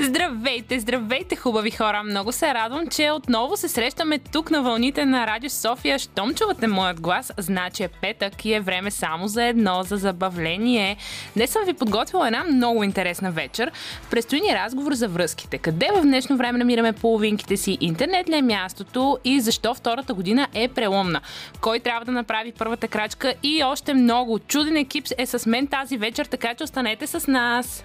Здравейте, здравейте, хубави хора! Много се радвам, че отново се срещаме тук на вълните на Радио София. Щом чувате моят глас, значи е петък и е време само за едно, за забавление. Днес съм ви подготвила една много интересна вечер. Предстои ни разговор за връзките. Къде в днешно време намираме половинките си? Интернет ли е мястото? И защо втората година е преломна? Кой трябва да направи първата крачка? И още много. Чуден екип е с мен тази вечер, така че останете с нас.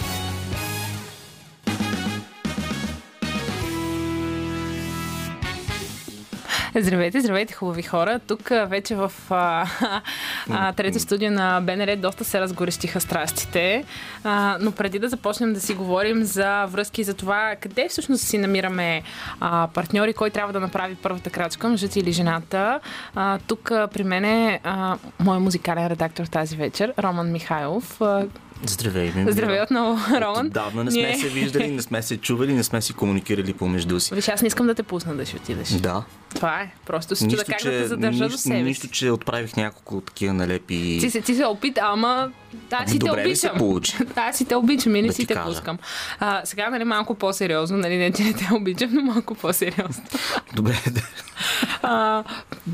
Здравейте, здравейте, хубави хора. Тук вече в а, а, трето студио на БНР доста се разгорещиха страстите. А, но преди да започнем да си говорим за връзки и за това къде всъщност си намираме а, партньори, кой трябва да направи първата крачка, мъжът или жената, а, тук при мен е а, музикален редактор тази вечер, Роман Михайлов. А, Здравей, ми. Здравей отново, Роман. Отдавна не сме Ние- се виждали, не сме се чували, не сме си комуникирали помежду си. Виж, аз не искам да те пусна да си отидеш. Да. Това е. Просто се чуда как да те задържа нищо, до себе нищо, си. че отправих няколко такива налепи. Ти се, ти се опита, ама аз си те Добре ми се обичам. получи. Аз си те обичам и не Да си те кажа. пускам. А, сега, нали, малко по-сериозно, нали, не, че не те обичам, но малко по-сериозно. Добре, да. А,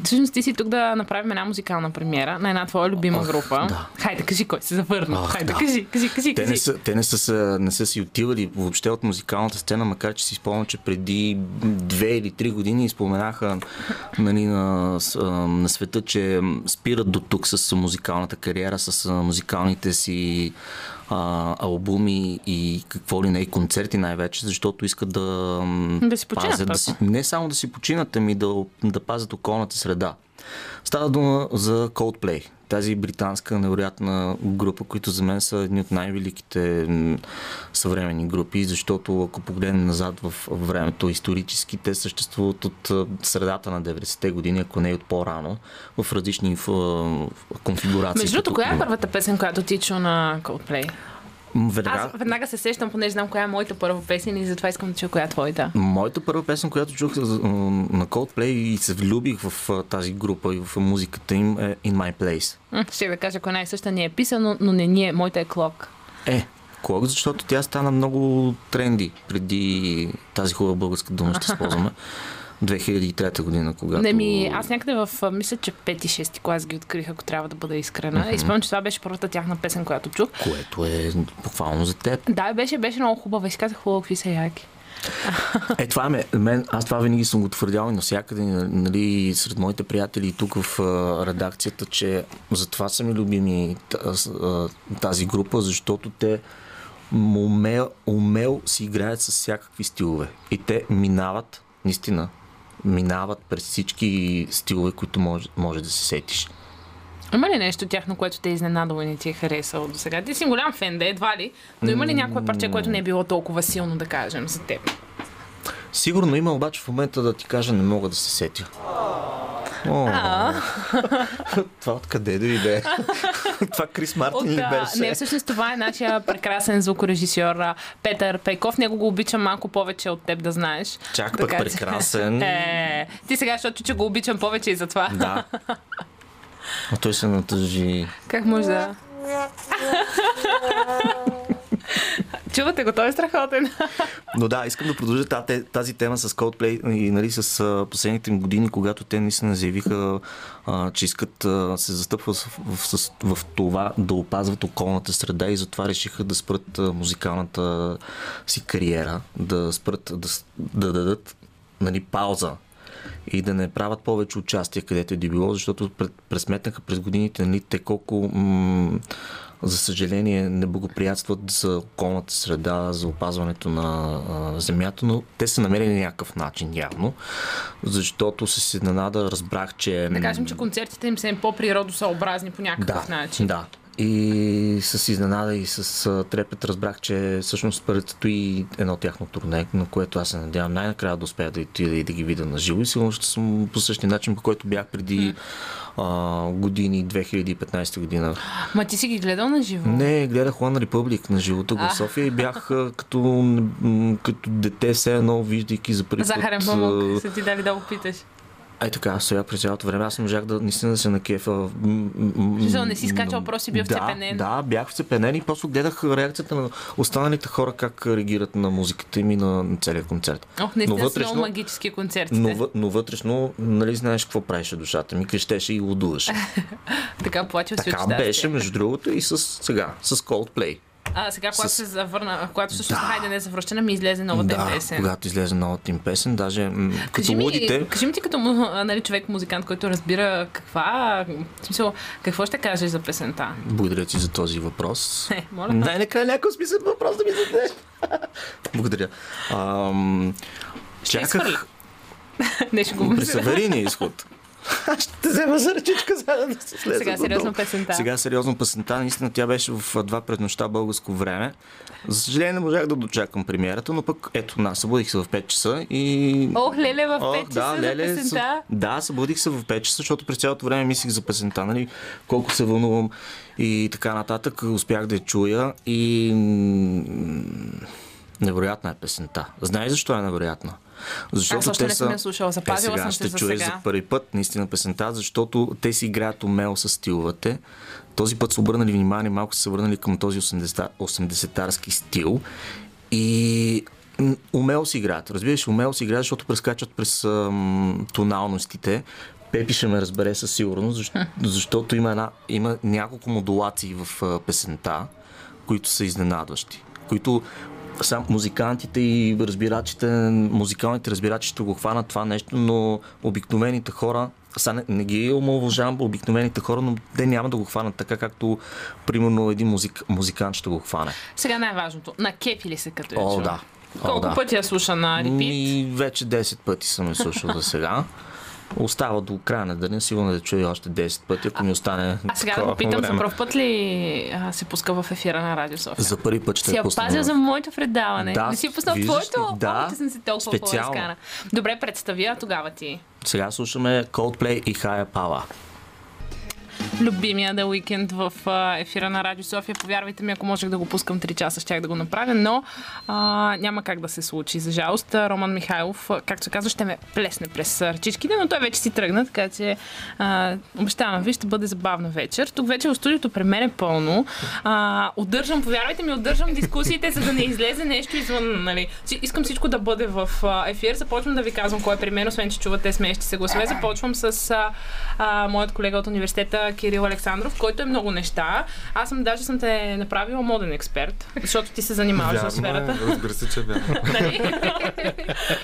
всъщност ти си тук да направим една музикална премиера на една твоя любима Ох, група. да. Хайде, кажи кой се завърна. Ох, Хайде, да. кажи, кажи, кажи, Те, кажи. не са, те не, са, не са си отивали въобще от музикалната сцена, макар че си спомням, че преди две или три години споменаха нали, на, на света, че спират до тук с музикалната кариера, с а, музикалните си а, албуми и какво ли не, и концерти най-вече, защото искат да, Да си починат пазят, да си, не само да си починат, ами да, да пазят околната среда. Става дума за Coldplay. Тази британска невероятна група, които за мен са едни от най-великите съвременни групи, защото ако погледнем назад в времето, исторически те съществуват от средата на 90-те години, ако не и от по-рано, в различни конфигурации. Между другото, коя е първата песен, която ти чу на Coldplay? Веднага, Аз веднага се сещам, понеже знам коя е моята първа песен и затова искам да чуя коя е твоята. Моята първа песен, която чух на Coldplay и се влюбих в тази група и в музиката им е In My Place. Ще да кажа, коя най-съща ни е писано, но не ни е. Моята е Клок. Е, Клок, защото тя стана много тренди преди тази хубава българска дума, ще използваме. 2003 година, когато... Не ми, аз някъде в, мисля, че 5-6 клас ги открих, ако трябва да бъда искрена. Mm-hmm. И спомням, че това беше първата тяхна песен, която чух. Което е буквално за теб. Да, беше, беше много хубава. И си казах, хубаво, какви са яки. Е, това ме, мен, аз това винаги съм го твърдял и навсякъде, нали, сред моите приятели и тук в а, редакцията, че затова са ми любими тази група, защото те умел, умел си играят с всякакви стилове. И те минават, наистина, минават през всички стилове, които може, може да се сетиш. Има ли нещо тяхно, което те е изненадало и не ти е харесало до сега? Ти си голям фен, да едва ли, но има ли някое парче, което не е било толкова силно, да кажем, за теб? Сигурно има, обаче в момента да ти кажа, не мога да се сетя. О, това откъде дойде? това Крис Мартин ли а, беше? не, всъщност това е нашия прекрасен звукорежисьор Петър Пейков. Него го обичам малко повече от теб, да знаеш. Чак пък прекрасен. Е, ти сега, защото че го обичам повече и затова. Да. А той се натъжи. Как може да... Чувате го, той е страхотен. Но да, искам да продължа тази, тема с Coldplay и нали, с последните години, когато те наистина заявиха, че искат а, се застъпват в, в, в, това да опазват околната среда и затова решиха да спрат музикалната си кариера, да спрат, да, да дадат нали, пауза и да не правят повече участие където е било, защото пресметнаха през годините нали, те колко м- за съжаление не благоприятстват за околната среда, за опазването на а, земята, но те са намерили някакъв начин явно, защото се се нанада разбрах, че... Да кажем, че концертите им са им по-природосъобразни по някакъв да, начин. Да. И с изненада и с трепет разбрах, че всъщност предстои едно тяхно турне, на което аз се надявам най-накрая да успея да отида и да ги видя на живо. И сигурно ще съм по същия начин, по който бях преди а, години, 2015 година. Ма ти си ги гледал на живо? Не, гледах One Republic на живото в София и бях като, като дете все едно, виждайки за първи път. Захарен памук, се ти дали да го питаш. Ай така, сега през цялото време аз не можах да наистина да се накефа. Смисъл, не си скачал, просто си бил да, вцепенен. Да, бях вцепенен и просто гледах реакцията на останалите хора как реагират на музиката им и на, на целия концерт. Ох, наистина са много магически концерти. но, но вътрешно, нали знаеш какво правеше душата ми, крещеше и лудуваше. Така плаче от така беше, между другото, и с сега, с Coldplay. А сега, когато С- се завърна, когато всъщност Да. хайде не е завръщана, ми излезе новата им да, песен. когато излезе новата им песен, даже м- като Кажи ми, лудите, кажи ми ти като нали, човек музикант, който разбира каква, в смисъл, какво ще кажеш за песента? благодаря ти за този въпрос. Е, моля. Най-накрая някой смисъл въпрос да ми зададеш. Благодаря. Ам, чаках Не ще го при изход. Ще те взема за ръчичка, за да се слезе. Сега сериозно песента. Сега сериозно песента. Наистина тя беше в два пред нощта българско време. За съжаление не можах да дочакам премиерата, но пък ето, на, събудих се в 5 часа и... Ох, леле, в Ох, 5 часа за леле, песента. съ- Да, събудих се в 5 часа, защото през цялото време мислих за песента, нали, колко се вълнувам и така нататък. Успях да я чуя и невероятна е песента. Знаеш защо е невероятна? Защото Аз още те не съм я слушала, запазила е, сега съм ще за чуеш сега. за първи път наистина песента, защото те си играят умело с стиловете. Този път са обърнали внимание, малко са се върнали към този 80 80-тарски стил и умело си играят. Разбираш, умело си играят, защото прескачат през ам, тоналностите. Пепи ще ме разбере със сигурност, защо, защото има, една, има няколко модулации в а, песента, които са изненадващи. Които сам музикантите и разбирачите, музикалните разбирачи ще го хванат това нещо, но обикновените хора, сега не, не ги омалважавам обикновените хора, но те няма да го хванат така, както примерно един музик, музикант ще го хване. Сега най-важното. На кефи ли се като я О, да. О, Колко да. пъти я слуша на репит? И вече 10 пъти съм я слушал за сега. Остава до края на деня, сигурно да чуя още 10 пъти, ако ми остане А сега да го питам, за време. първ път ли а, се пуска в ефира на Радио София? За първи път ще си я я пусна пазил в- за моето предаване. Да, не си пуснал твоето? Да, О, че съм си толкова специално. по-изкана. Добре, представя тогава ти. Сега слушаме Coldplay и Higher Power. Любимия The Weekend в ефира на Радио София. Повярвайте ми, ако можех да го пускам 3 часа, щях да го направя, но а, няма как да се случи. За жалост, Роман Михайлов, както се казва, ще ме плесне през ръчичките, но той вече си тръгна, така че а, обещавам ви, ще бъде забавна вечер. Тук вече в студиото при мен е пълно. А, удържам, повярвайте ми, удържам дискусиите, за да не излезе нещо извън. Нали. Искам всичко да бъде в ефир. Започвам да ви казвам кой е при мен, освен че чувате смеещи се гласове. Започвам с а, а, моят колега от университета Кирил Александров, който е много неща. Аз съм даже съм те направила моден експерт, защото ти се занимаваш в сферата. е, разбира се, че вярно. Нали?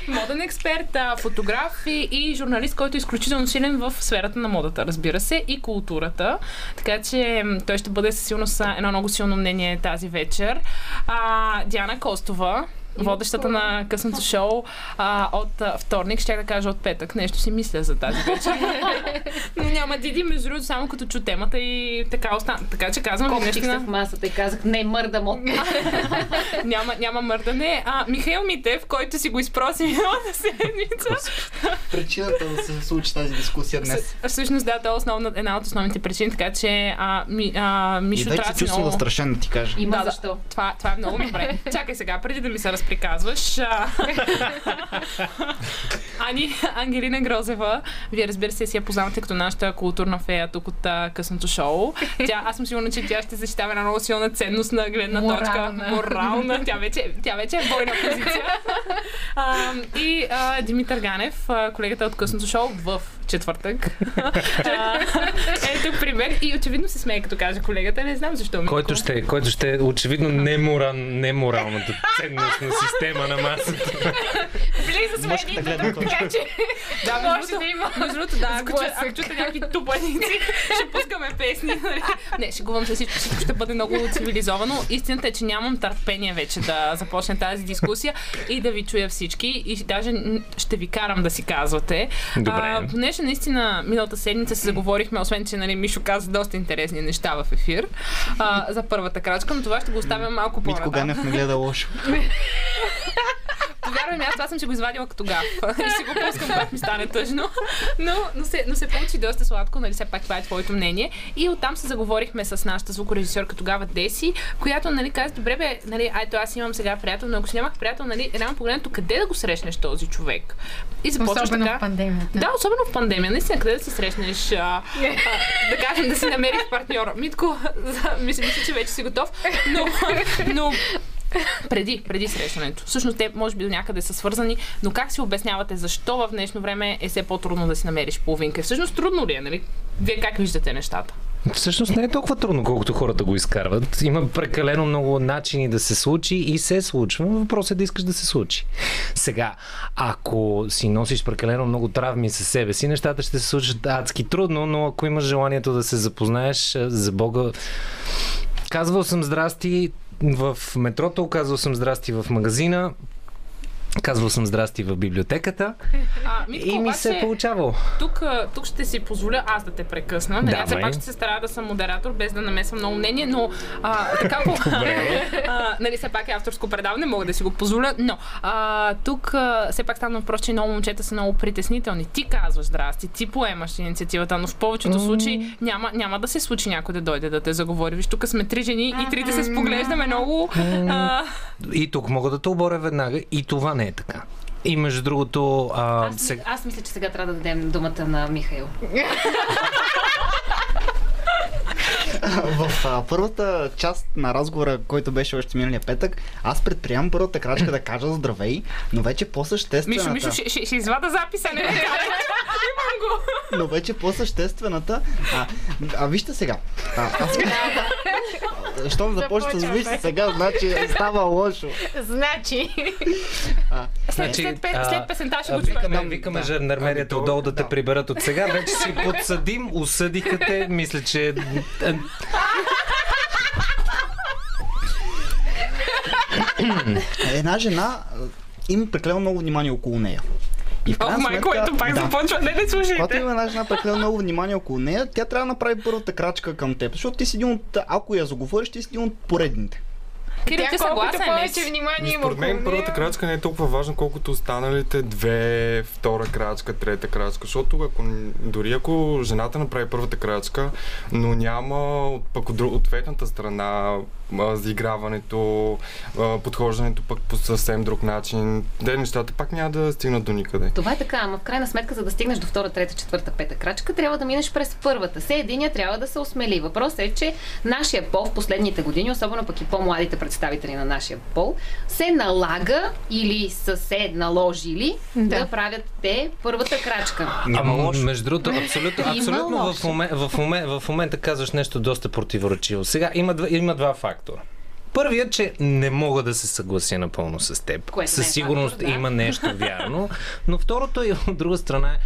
Моден експерт, фотограф и, и журналист, който е изключително силен в сферата на модата, разбира се, и културата. Така че той ще бъде със сигурност едно много силно мнение тази вечер. А, Диана Костова, водещата на късното шоу а, от а, вторник, ще да кажа от петък. Нещо си мисля за тази вечер. Но няма Диди, между другото, само като чу темата и така остана. Така че казвам ви наистина. в масата и казах, не мърдам от няма, няма мърдане. А, Михаил Митев, който си го изпроси миналата седмица. Причината да се случи тази дискусия днес. С- Всъщност, да, това е основна, една от основните причини, така че а, ми, а, И Мишо чувствам много... застрашен да ти кажа. Има Да, защо. Това, това е много добре. Чакай сега, преди да ми се разприказваш. А, Ани, Ангелина Грозева, вие разбира се си я познавате като нашата културна фея тук от а, късното шоу. Тя, аз съм сигурна, че тя ще защитава една много силна ценност на гледна точка. Морална. Морална. Тя вече, тя вече е бойна позиция. А, и а, Димитър Ганев, колегата от късното шоу в четвъртък. А, е тук при мен и очевидно се смее като каже колегата. Не знам защо. Който ще, който ще е очевидно немора, неморалната ценностна система на масата. излиза с Мъжката медиите, така че Да, може да има. Между другото, да, ако, Сблъсък. ако чуете някакви тупаници, ще пускаме песни. нали? Не, шегувам се, всичко, всичко ще бъде много цивилизовано. Истината е, че нямам търпение вече да започне тази дискусия и да ви чуя всички. И даже ще ви карам да си казвате. Добре. А, понеже наистина миналата седмица се заговорихме, освен че нали, Мишо каза доста интересни неща в ефир а, за първата крачка, но това ще го оставя малко Митко по-натам. Ганев ме гледа лошо. Повярвай ми, аз това съм си го извадила като гаф. И си го пускам, когато ми стане тъжно. Но, но, се, но се получи доста сладко, нали, все пак това е твоето мнение. И оттам се заговорихме с нашата звукорежисьорка тогава Деси, която нали, каза, добре бе, нали, айто аз имам сега приятел, но ако си нямах приятел, нали, реално погледнато, къде да го срещнеш този човек? И започваш Особено така. в пандемията. Да, особено в пандемия. Наистина, къде да се срещнеш, а, а, да кажем, да си намериш партньор. Митко, мисля, мисля, че вече си готов, но, но преди, преди срещането. Всъщност те може би до някъде са свързани, но как си обяснявате защо в днешно време е все по-трудно да си намериш половинка? Всъщност трудно ли е, нали? Вие как виждате нещата? Всъщност не е толкова трудно, колкото хората го изкарват. Има прекалено много начини да се случи и се случва. Въпросът е да искаш да се случи. Сега, ако си носиш прекалено много травми със себе си, нещата ще се случат адски трудно, но ако имаш желанието да се запознаеш, за Бога, казвал съм здрасти в метрото, казвал съм здрасти в магазина, казвал съм здрасти в библиотеката А, Митко, и ми се е обаче, получавало. тук, тук ще си позволя аз да те прекъсна. Нали? Аз пак ще се старая да съм модератор, без да намесвам много мнение, но а, така по... а, нали, все пак е авторско предаване, мога да си го позволя, но а, тук а, все пак стана въпрос, че много момчета са много притеснителни. Ти казваш здрасти, ти поемаш инициативата, но в повечето случаи няма, няма да се случи някой да дойде да те заговори. Виж, тук сме три жени и трите се споглеждаме много. А, И тук мога да те оборя веднага. И това не е така. И между другото, а, Аз, сега... аз мисля, че сега трябва да дадем думата на Михаил. В а, първата част на разговора, който беше още миналия петък, аз предприемам първата крачка да кажа здравей, но вече по-съществената... Мишо, Мишо, ще, ще, ще извада записа, не? Имам го. Но вече по-съществената... А, а вижте сега. А, аз... Щом започвате с вижте сега, значи става лошо. Значи, След, след, пе- а, след песента ще го чуем. Викаме, викаме Да. жандармерията Ами отдолу да те приберат от сега. Вече си подсъдим, осъдиха те. Мисля, че... а, Една жена има прекалено много внимание около нея. И в крайна майко, ето пак да. започва. Не, Когато слушайте. има една прекалено много внимание около нея, тя трябва да направи първата крачка към теб. Защото ти си един от, ако я заговориш, ти си един от поредните. Кирил, ти съгласен ли повече внимание има Според мен първата крачка не е толкова важна, колкото останалите две, втора крачка, трета крачка. Защото ако, дори ако жената направи първата крачка, но няма пък от ответната страна заиграването, подхождането пък по съвсем друг начин, де нещата пак няма да стигнат до никъде. Това е така, ама в крайна сметка, за да стигнеш до втора, трета, четвърта, пета крачка, трябва да минеш през първата. Се единия трябва да се осмели. Въпросът е, че нашия пол в последните години, особено пък и по-младите представители на нашия пол, се налага или са се наложили да, Да. правят те първата крачка. Ама, между другото, абсолютно, абсолютно в, момен, в, момен, в момента казваш нещо доста противоречиво. Сега има, два- има два фактора. Първият, че не мога да се съглася напълно с теб. Което не Със е сигурност фактор, да. има нещо вярно. Но второто е от друга страна е,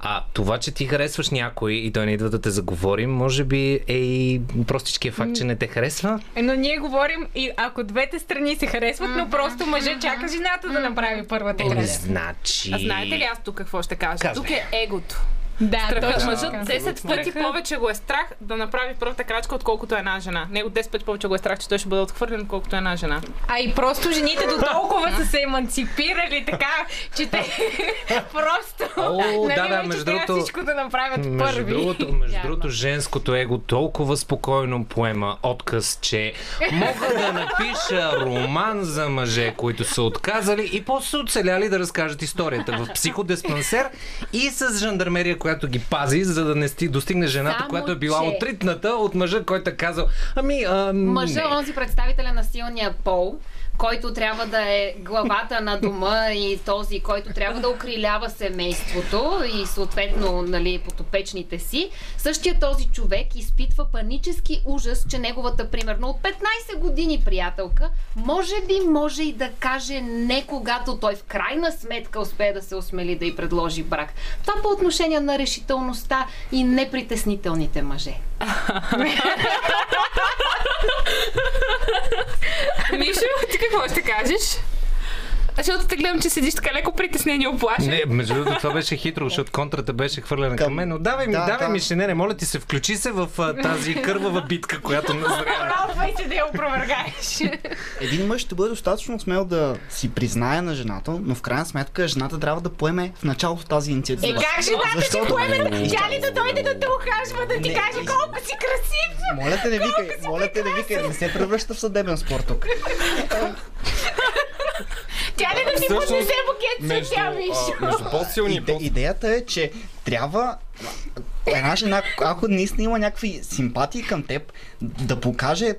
а това, че ти харесваш някой и той не идва да те заговори, може би е и простичкият факт, че не те харесва. Е, Но ние говорим и ако двете страни се харесват, но просто мъжът чака жената да направи първата крачка. значи... А знаете ли аз тук какво ще кажа? Казвай. Тук е егото. Да, точно. Мъжът така. 10 пъти повече го е страх да направи първата крачка, отколкото една жена. Него 10 пъти повече го е страх, че той ще бъде отхвърлен, отколкото една жена. А и просто жените до толкова са се емансипирали така, че те просто О, нали, да, да, между другото- всичко да направят Между първи. другото, между другото, женското его толкова спокойно поема отказ, че мога да напиша роман за мъже, които са отказали и после са оцеляли да разкажат историята в психодиспансер и с жандармерия, която ги пази, за да не сти, достигне жената, Само, която е била че- отритната от мъжа, който е казал, ами, а, Мъжа, не. онзи представителя на силния пол, който трябва да е главата на дома и този, който трябва да окрилява семейството и съответно нали, потопечните си, същия този човек изпитва панически ужас, че неговата, примерно от 15 години приятелка, може би може и да каже не, когато той в крайна сметка успее да се осмели да й предложи брак. Това по отношение на решителността и непритеснителните мъже. Мишо, ти какво ще кажеш? Защото те гледам, че седиш така леко притеснен и оплашен. Не, между другото, това беше хитро, защото контрата беше хвърлена към мен. Но давай ми, Да, давай да. ми, ще не, не, моля ти се, включи се в а, тази кървава битка, която назрява. Пробвай се да я опровергаеш. Един мъж ще бъде достатъчно смел да си признае на жената, но в крайна сметка жената трябва да поеме в началото тази Е, инициатива. как жената ще поеме? Тя ли да дойде да те ухажва, да ти Не, каже не. колко си красив? Моля те, не викай, моля те, не викай, не се превръща в съдебен спор тук. Тя ли да ти поднесе букет цветя, а, Мишо? между по-силни и Иде, по идеята е, че трябва една жена, ако наистина има някакви симпатии към теб, да покаже,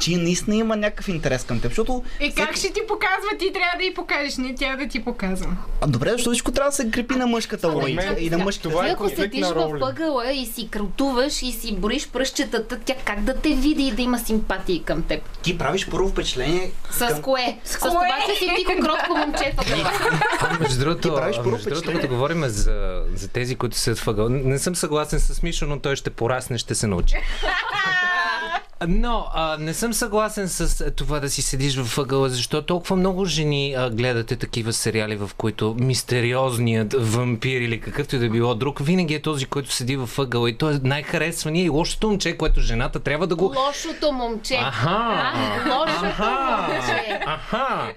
че наистина има някакъв интерес към теб. Защото, И как ще ти показва? Ти трябва да й покажеш, не тя да ти показва. а, добре, защото всичко трябва да се крепи на мъжката логика и на мъжката. това Ти е ако седиш в роли. ъгъла и си крутуваш и си броиш пръщетата, тя как да те види и да има симпатии към теб? Ти правиш първо впечатление С към... кое? С, кое? това, че си тихо, кротко момче в ъгъла. А, между другото, като говорим за, за тези, които седят в не съм съгласен с Мишо, но той ще порасне, ще се научи. Но а, не съм съгласен с а, това да си седиш в ъгъла, защото толкова много жени а, гледате такива сериали, в които мистериозният вампир или какъвто и да било друг, винаги е този, който седи в ъгъла и той е най-харесвания и лошото момче, което жената трябва да го... Лошото момче. Аха! А, лошото Аха! момче. Аха!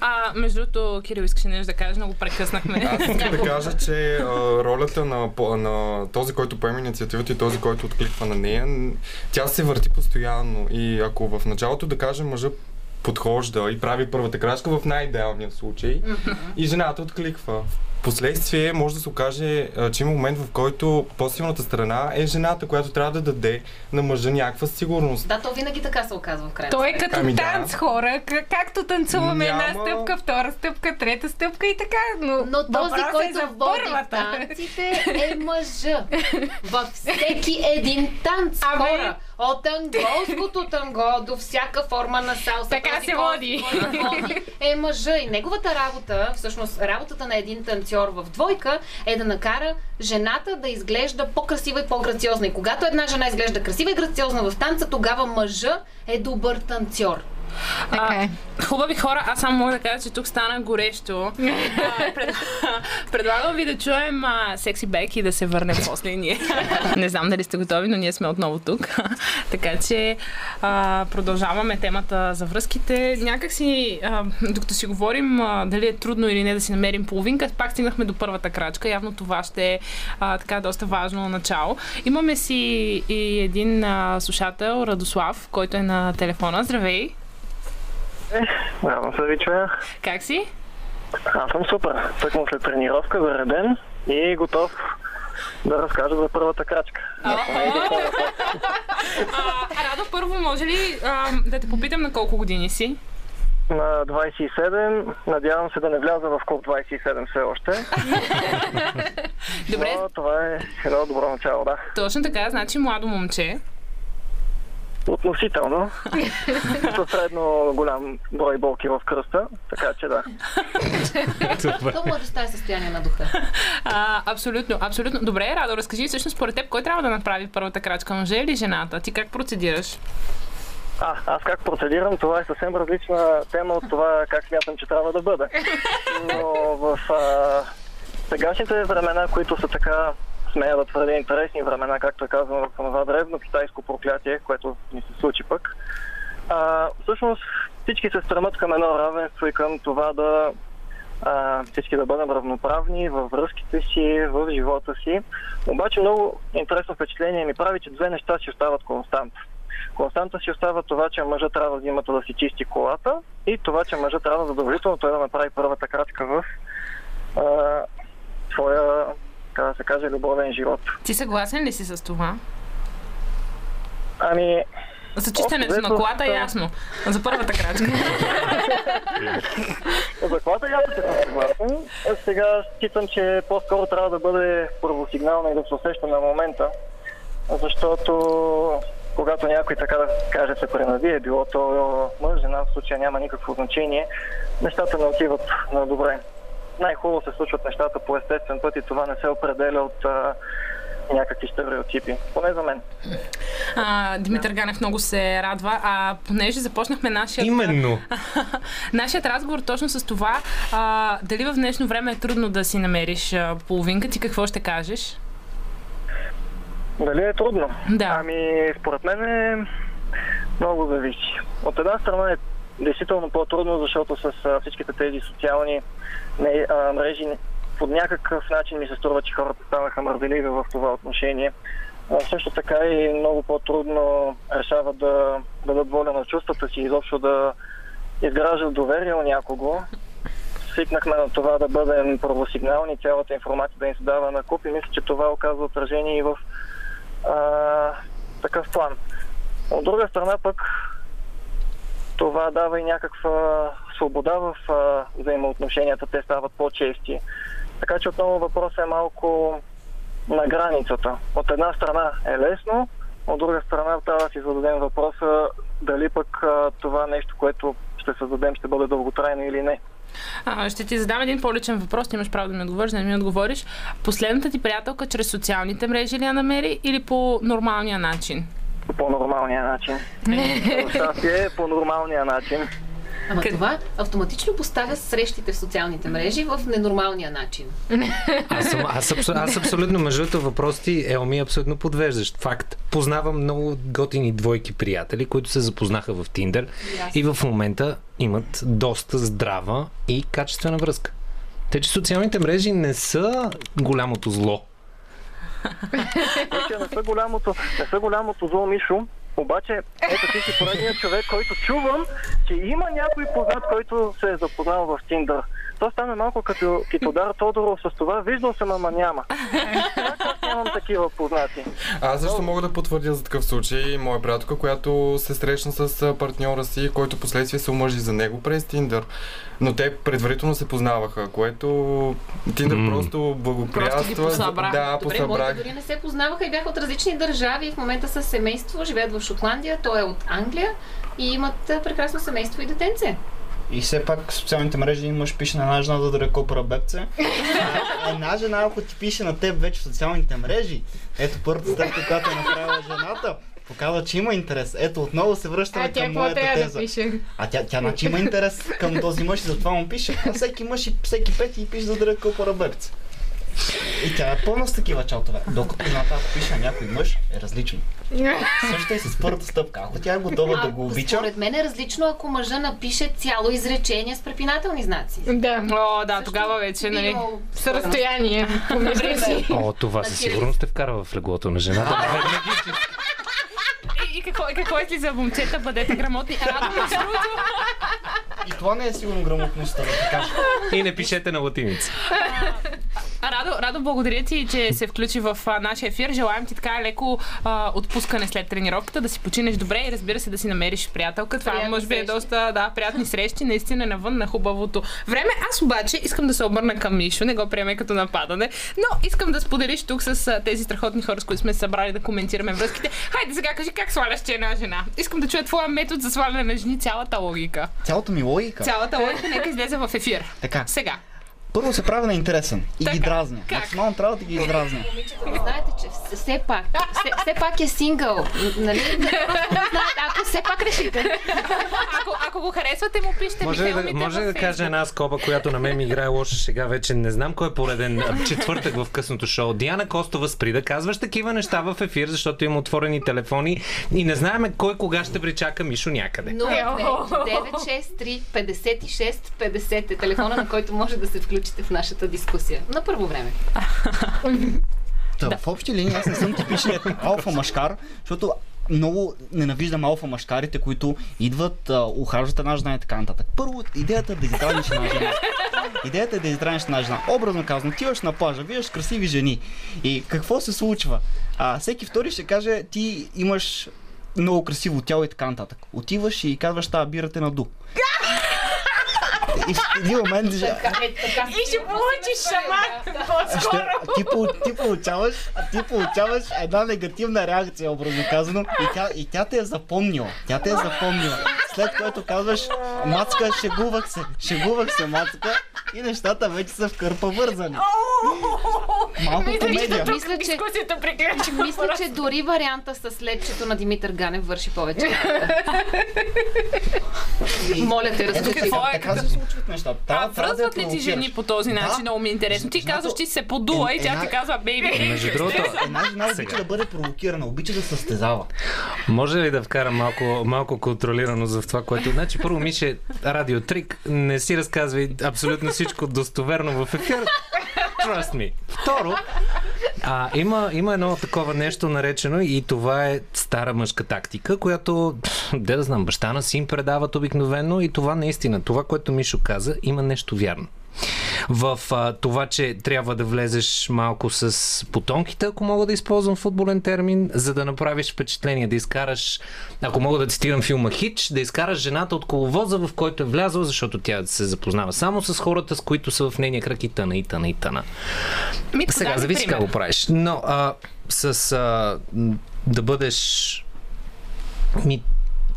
А, между другото, Кирил искаше нещо да каже, но го прекъснахме. Аз искам да кажа, че а, ролята на, на този, който поема инициативата и този, който откликва на нея, тя се върти постоянно. И ако в началото, да кажем, мъжа подхожда и прави първата крачка в най-идеалния случай и жената откликва. Последствие може да се окаже, че има момент, в който по-силната страна е жената, която трябва да даде на мъжа някаква сигурност. Да, то винаги така се оказва в крайна Той е като Ами да. танц, хора. К- както танцуваме една Няма- стъпка, втора стъпка, трета стъпка и така. Но, Но този, е който води в първата. танците е мъжа. Във всеки един танц, Абе. хора. От анголското танго до всяка форма на салса. Така този, се който води. води, Е мъжа. И неговата работа, всъщност работата на един танцор в двойка е да накара жената да изглежда по-красива и по-грациозна. И когато една жена изглежда красива и грациозна в танца, тогава мъжа е добър танцор. Така е. Хубави хора, аз само мога да кажа, че тук стана горещо. А, пред... Предлагам ви да чуем а, секси бек и да се върнем после ние. Не знам дали сте готови, но ние сме отново тук. така че а, продължаваме темата за връзките. Някак си, а, докато си говорим а, дали е трудно или не да си намерим половинка, пак стигнахме до първата крачка. Явно това ще е а, така доста важно начало. Имаме си и един а, слушател, Радослав, който е на телефона. Здравей! Радвам се да ви чуя. Как си? Аз съм супер. Тъкмо след тренировка, зареден и готов да разкажа за първата крачка. А, Радо, първо може ли а, да те попитам на колко години си? На 27, надявам се да не вляза в клуб 27 все още, Добре, но това е едно добро начало, да. точно така, значи младо момче. Относително, със средно голям брой болки в кръста, така че да. То младостта е състояние на духа. А, абсолютно, абсолютно. Добре, Радо, разкажи всъщност според теб, кой трябва да направи първата крачка, мъже или жената? Ти как процедираш? А, аз как процедирам, това е съвсем различна тема от това как смятам, че трябва да бъде. Но в а, сегашните времена, които са така, смея да твърдя, интересни времена, както е казано в това древно китайско проклятие, което ни се случи пък, а, всъщност всички се стремат към едно равенство и към това да а, всички да бъдем равноправни във връзките си, в живота си. Обаче много интересно впечатление ми прави, че две неща си остават константа. Константа си остава това, че мъжът трябва зимата да си чисти колата и това, че мъжът трябва задължително той да направи първата крачка в а, своя, така да се каже, любовен живот. Ти съгласен ли си с това? Ами, За чистенето на колата е ясно. За първата крачка. За колата ясно, съм съгласен. А Сега считам, че по-скоро трябва да бъде първосигнална и да се усеща на момента, защото когато някой така да каже се пренавие, било то мъж, жена, в случая няма никакво значение, нещата не отиват на добре. Най-хубаво се случват нещата по естествен път и това не се определя от а, някакви стереотипи. Поне за мен. А, Димитър Ганев много се радва. А понеже започнахме нашия. Именно. Нашият разговор точно с това, а, дали в днешно време е трудно да си намериш а, половинка, ти какво ще кажеш? Дали е трудно? Да. Ами, според мен е много зависи. От една страна е действително по-трудно, защото с всичките тези социални не, а, мрежи по някакъв начин ми се струва, че хората станаха мързеливи в това отношение. А, също така и много по-трудно решават да дадат воля на чувствата си, изобщо да изграждат доверие у някого. Свикнахме на това да бъдем правосигнални, цялата информация да ни се дава на куп и мисля, че това оказва отражение и в а, такъв план. От друга страна пък това дава и някаква свобода в а, взаимоотношенията, те стават по-чести. Така че отново въпросът е малко на границата. От една страна е лесно, от друга страна трябва да си зададем въпроса дали пък а, това нещо, което ще създадем, ще бъде дълготрайно или не. А, ще ти задам един по-личен въпрос, ти имаш право да ми отговориш, да не ми отговориш. Последната ти приятелка чрез социалните мрежи ли я намери или по нормалния начин? По нормалния начин. Щастие, по нормалния начин. Ама това автоматично поставя срещите в социалните мрежи в ненормалния начин. Аз, съм, аз, абсо, аз абсолютно, между другото, въпрос ти, Ел ми е абсолютно подвеждащ. Факт. Познавам много готини двойки приятели, които се запознаха в Тиндър и в момента имат доста здрава и качествена връзка. Те, че социалните мрежи не са голямото зло. Вече не са голямото, не са голямото зло, Мишо. Обаче, ето ти си поредният човек, който чувам, че има някой познат, който се е запознал в Тиндър. То стана малко като Китодар Тодоров с това. Виждал съм, ама няма. Как аз нямам такива познати? Аз също мога да потвърдя за такъв случай. Моя братка, която се срещна с партньора си, който последствие се омъжи за него през Тиндър. Но те предварително се познаваха, което Тиндър М. просто благоприятства. Просто ги посъбра. Да, Добре, посъбра. моите дори не се познаваха и бяха от различни държави. В момента са семейство, живеят в Шотландия, той е от Англия и имат прекрасно семейство и детенце. И все пак в социалните мрежи мъж пише на една жена да даде копра бебце. А една жена, ако ти пише на теб вече в социалните мрежи, ето първата стъпка, която е направила жената, показва, че има интерес. Ето, отново се връщаме А към моята теза. да пише? А тя, тя значи има интерес към този мъж и затова му пише. А всеки мъж и всеки пети и пише да даде копра бебце. И тя е пълна с такива чалтове. Докато жената, ако пише на някой мъж, е различно. Също е с първата стъпка. Ако тя е готова да го обича, Според мен е различно, ако мъжа напише цяло изречение с препинателни знаци. Да. О, да, Също тогава вече, нали? С разстояние. О, това със сигурност те вкарва в леглото на жената. И, и какво, какво е за момчета? Бъдете грамотни. Между другото, и това не е сигурно грамотността, да ти кажа. И не пишете на латиница. Радо, Радо, благодаря ти, че се включи в а, нашия ефир. Желаем ти така леко а, отпускане след тренировката, да си починеш добре и разбира се да си намериш приятелка. Това Приятни може би е срещи. доста да, приятни срещи, наистина навън на хубавото време. Аз обаче искам да се обърна към Мишо, не го приеме като нападане, но искам да споделиш тук с а, тези страхотни хора, с които сме събрали да коментираме връзките. Хайде сега кажи как сваляш че една жена. Искам да чуя твоя метод за сваляне на жени, цялата логика. Цялата ми логика. Цялата логика нека излезе в ефир. Така, Сега. Първо се прави на интересен и Така, ги дразня. как? Максимално трябва да ги издразня. Знаете, че все- пак, все, все пак е сингъл. Нали? Ако все пак решите. Ако, ако го харесвате, му пишете Може ли Михаил да, може да кажа една скоба, която на мен ми играе лоша шега вече? Не знам кой е пореден четвъртък в късното шоу. Диана Костова спри да казваш такива неща в ефир, защото има отворени телефони и не знаем кой кога ще причака Мишо някъде. 963 56 50 е телефона, на който може да се включите в нашата дискусия. На първо време. Та, В общи линии аз не съм типичният алфа машкар, защото много ненавиждам алфа машкарите, които идват, ухажват една жена и така нататък. Първо, идеята е да издраниш една жена. Идеята е да издраниш една жена. Образно казано, ти отиваш на плажа, виждаш красиви жени. И какво се случва? А, всеки втори ще каже, ти имаш много красиво тяло и така нататък. Отиваш и казваш, тази бирата е на ду. И в един момент же- И ще получиш шаман ще, по-скоро. ти, ти, получаваш, ти получаваш една негативна реакция, образно казано, и тя, и тя те е запомнила. Тя те е запомнила. След което казваш, мацка, шегувах се, шегувах се, мацка, и нещата вече са в кърпа вързани. Малко комедия. Мисля, че, Дискусията приключи. мисля, че дори варианта с лепчето на Димитър Ганев върши повече. Моля те, разкажи. Какво е? Така се случват нещата. А връзват ли ти жени по този начин? Много ми е интересно. Ти казваш, ти се подула и тя ти казва, бейби. Между другото, Една жена обича да бъде провокирана, обича да състезава. Може ли да вкара малко, малко контролирано за това, което... Значи, първо, Мише, радиотрик, не си разказвай абсолютно всичко достоверно в ефир. Trust me. Второ, а, има, има едно такова нещо наречено и това е стара мъжка тактика, която, де да знам, баща на син предават обикновено и това наистина, това, което Мишо каза, има нещо вярно. В а, това, че трябва да влезеш малко с потонките, ако мога да използвам футболен термин, за да направиш впечатление, да изкараш, ако мога да цитирам филма Хич, да изкараш жената от коловоза, в който е влязла, защото тя се запознава само с хората, с които са в нейния кръг и тъна, и тъна, и тъна. Митко, Сега, зависи как го правиш. Но а, с а, да бъдеш... Ми,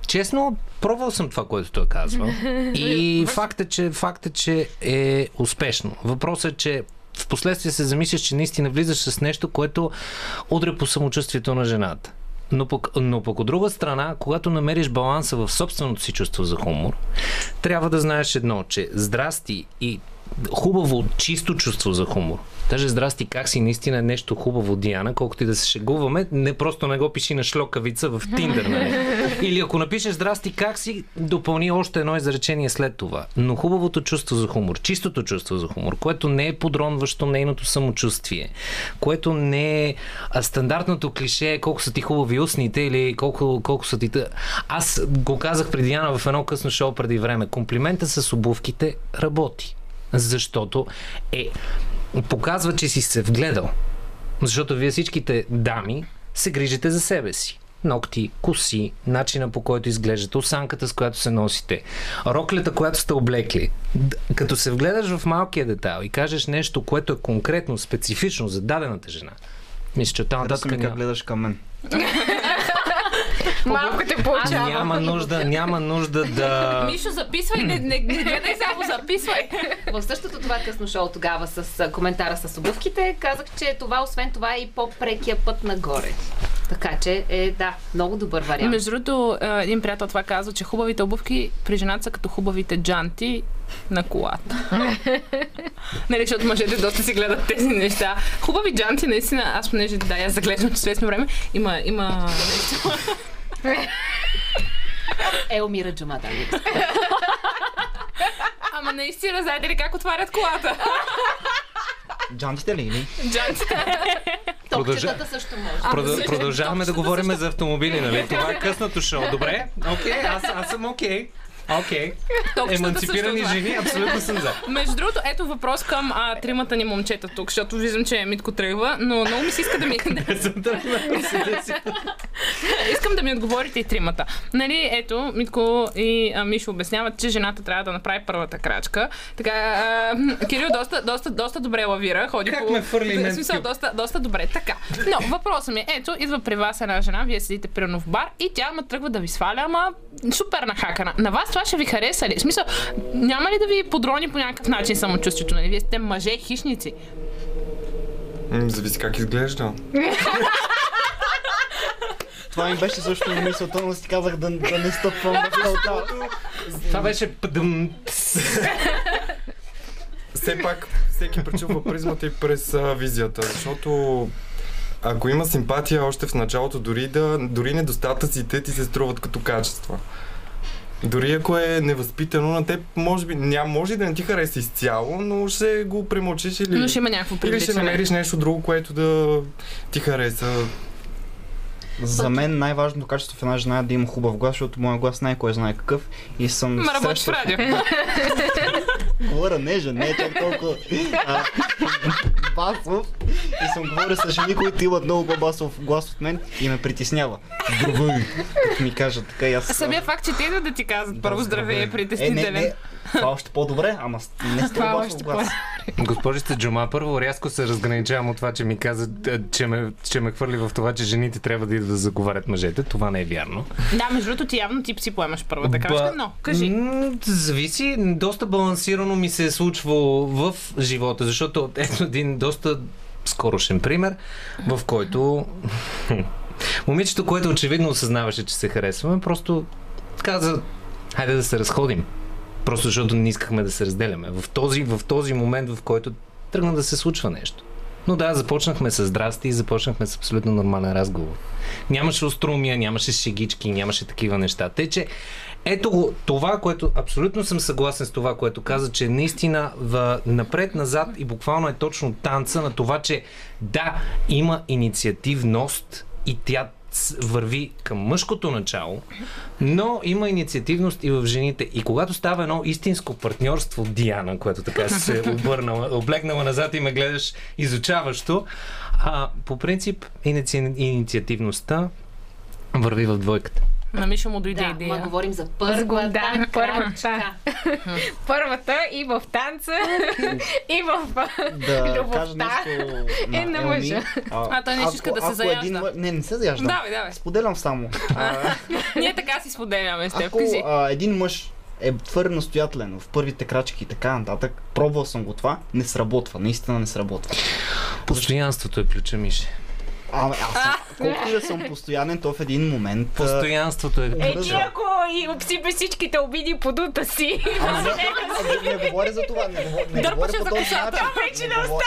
честно, пробвал съм това, което той казва. И факт е, че, факт е, че е успешно. Въпросът е, че в последствие се замисляш, че наистина влизаш с нещо, което удря по самочувствието на жената. Но пък, но пък от друга страна, когато намериш баланса в собственото си чувство за хумор, трябва да знаеш едно, че здрасти и хубаво, чисто чувство за хумор. Даже здрасти, как си наистина е нещо хубаво, Диана, колкото и да се шегуваме, не просто не го пиши на шлокавица в Тиндър, нали? Или ако напишеш здрасти, как си, допълни още едно изречение след това. Но хубавото чувство за хумор, чистото чувство за хумор, което не е подронващо нейното самочувствие, което не е стандартното клише, колко са ти хубави устните или колко, колко са ти... Аз го казах преди Диана в едно късно шоу преди време. Комплимента с обувките работи. Защото е показва, че си се вгледал. Защото вие всичките дами се грижите за себе си. Ногти, коси, начина по който изглеждате, осанката с която се носите, роклята, която сте облекли. Като се вгледаш в малкия детайл и кажеш нещо, което е конкретно, специфично за дадената жена, мисля, че оттам нататък ми как гледаш към мен. Малко те получава. няма нужда, няма нужда да... Мишо, записвай, не, не, не гледай само, записвай. В същото това късно шоу тогава с коментара с обувките, казах, че това, освен това, е и по-прекия път нагоре. Така че е, да, много добър вариант. Между другото, един приятел това казва, че хубавите обувки при жената са като хубавите джанти на колата. нали, защото мъжете доста си гледат тези неща. Хубави джанти, наистина, аз понеже да, аз заглеждам известно време, има, има нещо. Елмира Джума, дами. и господа. Ама наистина, знаете ли как отварят колата? Джантите ли или? Джантите. Топчетата също може. Продъл- продължаваме да говорим за автомобили, нали? Това е късното шоу. Добре? Окей, аз, аз съм окей. Окей. Топчетата Еманципирани жени, абсолютно съм за. Между другото, ето въпрос към а, тримата ни момчета тук, защото виждам, че Митко тръгва, но много ми се иска да ми... Искам да ми отговорите и тримата. Нали, ето, Митко и а, Мишо обясняват, че жената трябва да направи първата крачка. Така, а, Кирил доста, доста, доста добре лавира, ходи Как по... ме фърли в смисъл, доста, доста добре. Така. Но въпросът ми е, ето, идва при вас една жена, вие седите примерно в бар и тя ма тръгва да ви сваля, ама супер нахакана. На вас това ще ви хареса ли? В смисъл, няма ли да ви подрони по някакъв начин самочувствието? Нали? Вие сте мъже, хищници. М, Зависи как изглежда. Това ми беше също на мисълта, но си казах да, да не стъпвам в кълта. Това беше пъдъм. Все пак всеки пречупва призмата и през а, визията, защото ако има симпатия още в началото, дори, да, дори недостатъците ти се струват като качества. Дори ако е невъзпитано на теб, може би, няма, може и да не ти хареса изцяло, но ще го премълчиш или, Но ще има някакво или ще намериш нещо друго, което да ти хареса. За мен най-важното качество в една жена е да има хубав глас, защото моят глас не е знае какъв и съм Ма работиш в радио. говоря нежен, не е чак толкова а, басов. И съм говорил с жени, които имат много по-басов глас от мен и ме притеснява. Здравей! Като ми кажат така и аз... Самия факт, че те идват да ти казват първо здравей е Е, не, притеснителен. не, това е още по-добре, ама не с Това е още глас. Госпожица Джума, първо рязко се разграничавам от това, че ми каза, че ме, че ме хвърли в това, че жените трябва да идват да заговарят мъжете. Това не е вярно. Да, между другото, ти явно ти си поемаш първата крачка, но кажи. М, Зависи. Доста балансирано ми се е случвало в живота, защото ето един доста скорошен пример, в който момичето, което очевидно осъзнаваше, че се харесваме, просто каза, хайде да се разходим. Просто защото не искахме да се разделяме. В този, в този момент, в който тръгна да се случва нещо. Но да, започнахме с здрасти и започнахме с абсолютно нормален разговор. Нямаше острумия, нямаше шегички, нямаше такива неща. Те, че ето го, това, което абсолютно съм съгласен с това, което каза, че наистина в, напред-назад и буквално е точно танца на това, че да, има инициативност и тя върви към мъжкото начало, но има инициативност и в жените. И когато става едно истинско партньорство, Диана, което така се обърнала, облегнала назад и ме гледаш изучаващо, а, по принцип иници... инициативността върви в двойката. На Миша му дойде Да, идея. ма говорим за Да, първата първата. Първата и в танца, и в Да любовта. е на мъжа. А, той не ако- иска да се ако заяжда. един Не, не се заяждам. Давай, давай. Споделям само. А, Ние така си споделяме с теб. Ако а, един мъж е твърде настоятелен в първите крачки и така нататък, пробвал съм го това, не сработва, наистина не сработва. Постоянството е ключа, Мише. А, аз съм, колкото и да съм постоянен, то в един момент... а, Постоянството е Е, ключа. ти ако и обсипе всичките обиди по дута си, Ами, не, не, не говоря за това, не, говоря, не говоря по за този начин. вече не не говоря,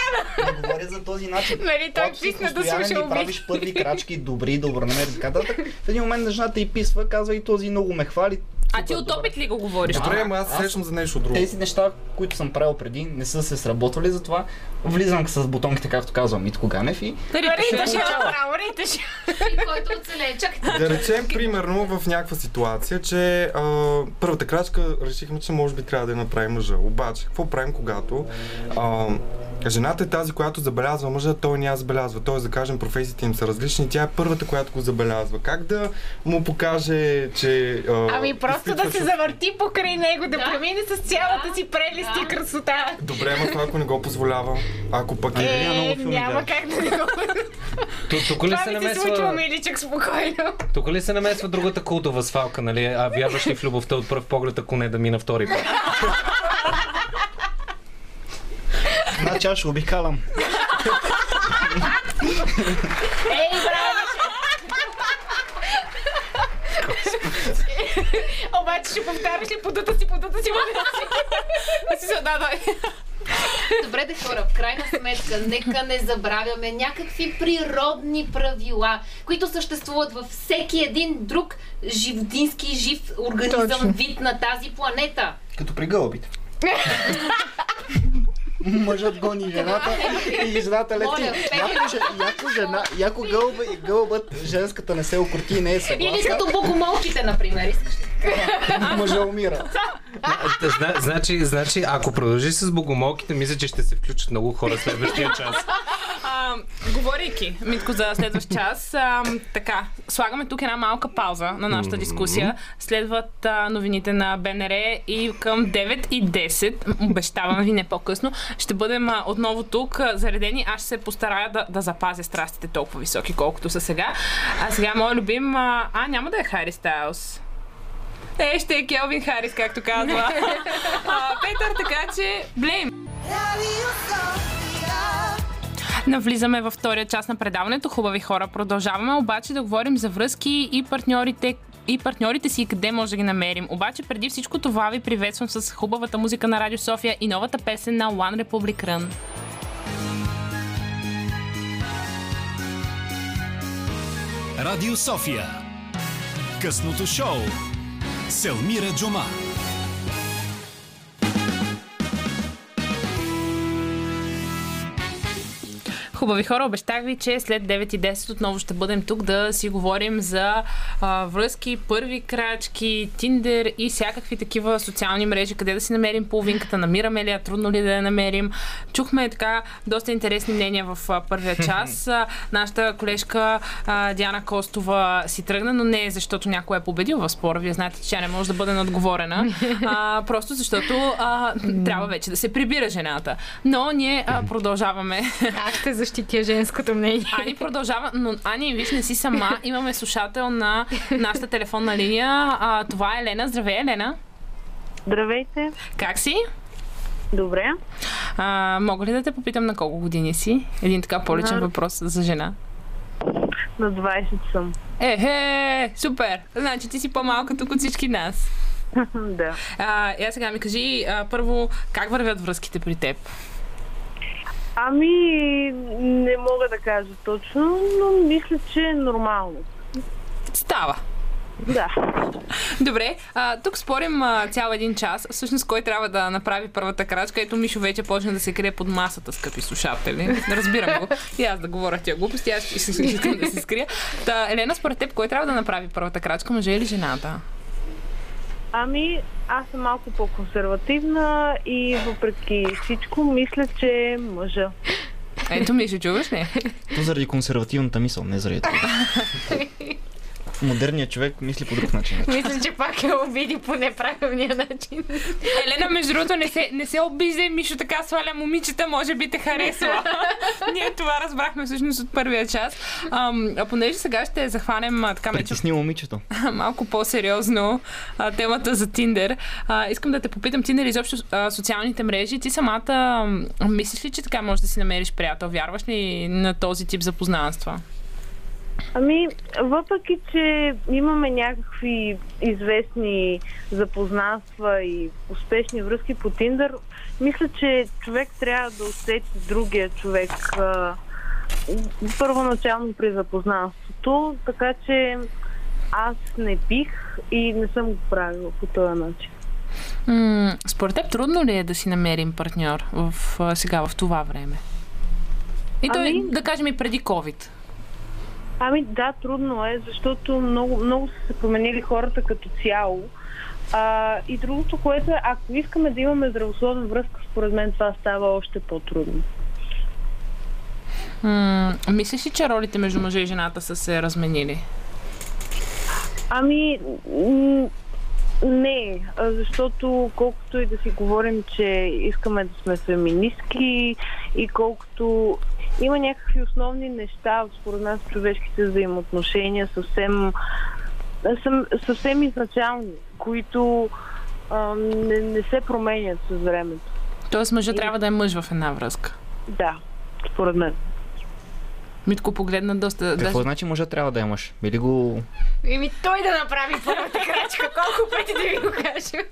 не говоря за този начин. Нали, той писна да слуша обиди. правиш първи крачки, добри, добронамерени и така. В един момент на жената и писва, казва и този много ме хвали. А ти от опит ли го говориш? Добре, ама аз се сещам за нещо друго. Тези неща, които съм правил преди, не са се сработвали, затова влизам с бутонките, както казва Митко Ганев и риташе направо, риташе. И който оцелее. Чакайте. Да речем, примерно, в някаква ситуация, че а, първата крачка решихме, че може би трябва да я направи мъжа. Обаче, какво правим, когато а, жената е тази, която забелязва мъжа, той не я забелязва. Тоест, да кажем, професиите им са различни, тя е първата, която го забелязва. Как да му покаже, че... А, Ами просто да изпитва се чувство? завърти покрай него, да Да. премине с цялата Да. си прелест и Да. красота. Добре, ама това ако не го позволява. Ако пък е... Е, много Е, филми няма как да не го... Ту- Тук ли се се случва, намесва... миличък, спокойно. Тук ли се намесва другата култова свалка, нали? А вярваш ли в любовта от пръв поглед, ако не да мина втори път? аз ще обикалам. Ей, браво! Обаче ще повтаряш ли подута си, подута си, подута си. Да, да. Добре де хора, в крайна сметка, нека не забравяме някакви природни правила, които съществуват във всеки един друг животински жив организъм, Точно. вид на тази планета. Като при гълбите. Мъжът гони жената и жената лети. Яко, же- яко, жена, яко гълба гълбът, женската не се окрути и не е Или съгласна. като богомолките, например. Искаш ли? Мъжа умира. Зна, значи, значи, ако продължиш с богомолките, мисля, че ще се включат много хора следващия час. А, говорейки, Митко, за следващ час, а, така, слагаме тук една малка пауза на нашата дискусия. Следват а, новините на БНР и към 9 и 10, обещавам ви не по-късно, ще бъдем а, отново тук а, заредени. Аз ще се постарая да, да запазя страстите толкова високи, колкото са сега. А сега, мой любим, а, а няма да е Хари Стайлс. Е, ще е Келвин Харис, както казва. а, Петър, така че, блейм. Навлизаме във втория част на предаването. Хубави хора. Продължаваме обаче да говорим за връзки и партньорите и партньорите си къде може да ги намерим. Обаче преди всичко това ви приветствам с хубавата музика на Радио София и новата песен на One Republic Run. Радио София. Късното шоу. Селмира Джума. Хубави хора, обещах ви, че след 9 и 10 отново ще бъдем тук да си говорим за а, връзки, първи крачки, Тиндер и всякакви такива социални мрежи, къде да си намерим половинката, намираме ли я, трудно ли да я намерим. Чухме така доста интересни мнения в а, първия час. А, нашата колежка а, Диана Костова си тръгна, но не защото някой е победил в спора. Вие знаете, че тя не може да бъде надговорена. А, просто защото а, трябва вече да се прибира жената. Но ние а, продължаваме. Аз ще защитя женското мнение. Ани продължава, но Ани, виж, не си сама. Имаме слушател на нашата телефонна линия. А, това е Елена. Здравей, Елена. Здравейте. Как си? Добре. А, мога ли да те попитам на колко години си? Един така по-личен На- въпрос за жена. На 20 съм. Ехе, супер! Значи ти си по-малка тук от всички нас. да. А, я сега ми кажи, а, първо, как вървят връзките при теб? Ами, не мога да кажа точно, но мисля, че е нормално. Става. Да. Добре, а, тук спорим а, цял един час. Всъщност, кой трябва да направи първата крачка? Ето Мишо вече почна да се крие под масата, скъпи слушатели. Разбирам го. И аз да говоря тия глупости, аз ще искам да се скрия. Та, Елена, според теб, кой трябва да направи първата крачка? Мъже или жената? Ами, аз съм малко по-консервативна и въпреки всичко, мисля, че мъжа. Ето, Мишо, чуваш ли? То заради консервативната мисъл, не заради това. Модерният човек мисли по друг начин. Мисля, че пак е обиди по неправилния начин. Елена, между другото, не се, не се обиждай, Мишо така сваля момичета, може би те харесва. Ние това разбрахме всъщност от първия час. Ам, а понеже сега ще захванем а, така Притесни момичето. малко по-сериозно а, темата за Тиндер. А, искам да те попитам, Тиндер изобщо а, социалните мрежи. Ти самата ам, мислиш ли, че така можеш да си намериш приятел? Вярваш ли на този тип запознанства? Ами, въпреки, че имаме някакви известни запознанства и успешни връзки по Тиндър, мисля, че човек трябва да усети другия човек а, първоначално при запознанството, така че аз не бих и не съм го правила по този начин. М- според теб трудно ли е да си намерим партньор в, сега в това време? И той, Ами- да кажем и преди COVID. Ами да, трудно е, защото много, много са се променили хората като цяло. А, и другото, което е, ако искаме да имаме здравословна връзка, според мен това става още по-трудно. М- мислиш ли, че ролите между мъжа и жената са се разменили? Ами, м, не, защото колкото и да си говорим, че искаме да сме феминистки и колкото има някакви основни неща, според нас, човешките взаимоотношения, съвсем, съвсем, изначални, които а, не, не се променят с времето. Тоест мъжът трябва да е мъж в една връзка. Да, според мен. Митко погледна доста... Какво даже- значи мъжа трябва да е мъж? Били го... Еми той да направи първата крачка. Колко пъти да ви го кажа?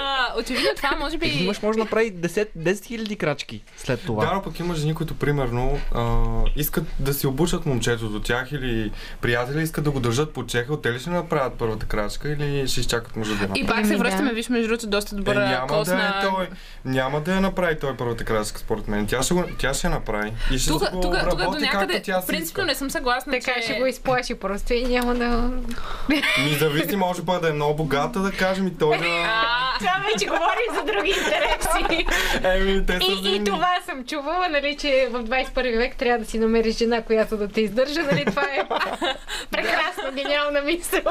А, очевидно това може би... Мъж може да направи 10, 10 хиляди крачки след това. Да, но пък има жени, които примерно а, искат да си обучат момчето до тях или приятели искат да го държат по чеха. Те ли ще направят първата крачка или ще изчакат мъжа да направи? И пак се връщаме, виж, между другото, доста Е, добър няма кос да е той. Няма да я направи той първата крачка, според мен. Тя ще, го, тя ще я направи. И ще Тук, тук, тук до обработи някъде, както тя си принципно не съм съгласна, Така че... ще го изплаши просто и няма да... Ми зависи, може пък да е много богата, да кажем и той да... Това вече говорим за други интереси. Еми, те са И, и това съм чувала, нали, че в 21 век трябва да си намериш жена, която да те издържа, нали, това е прекрасна, гениална мисъл.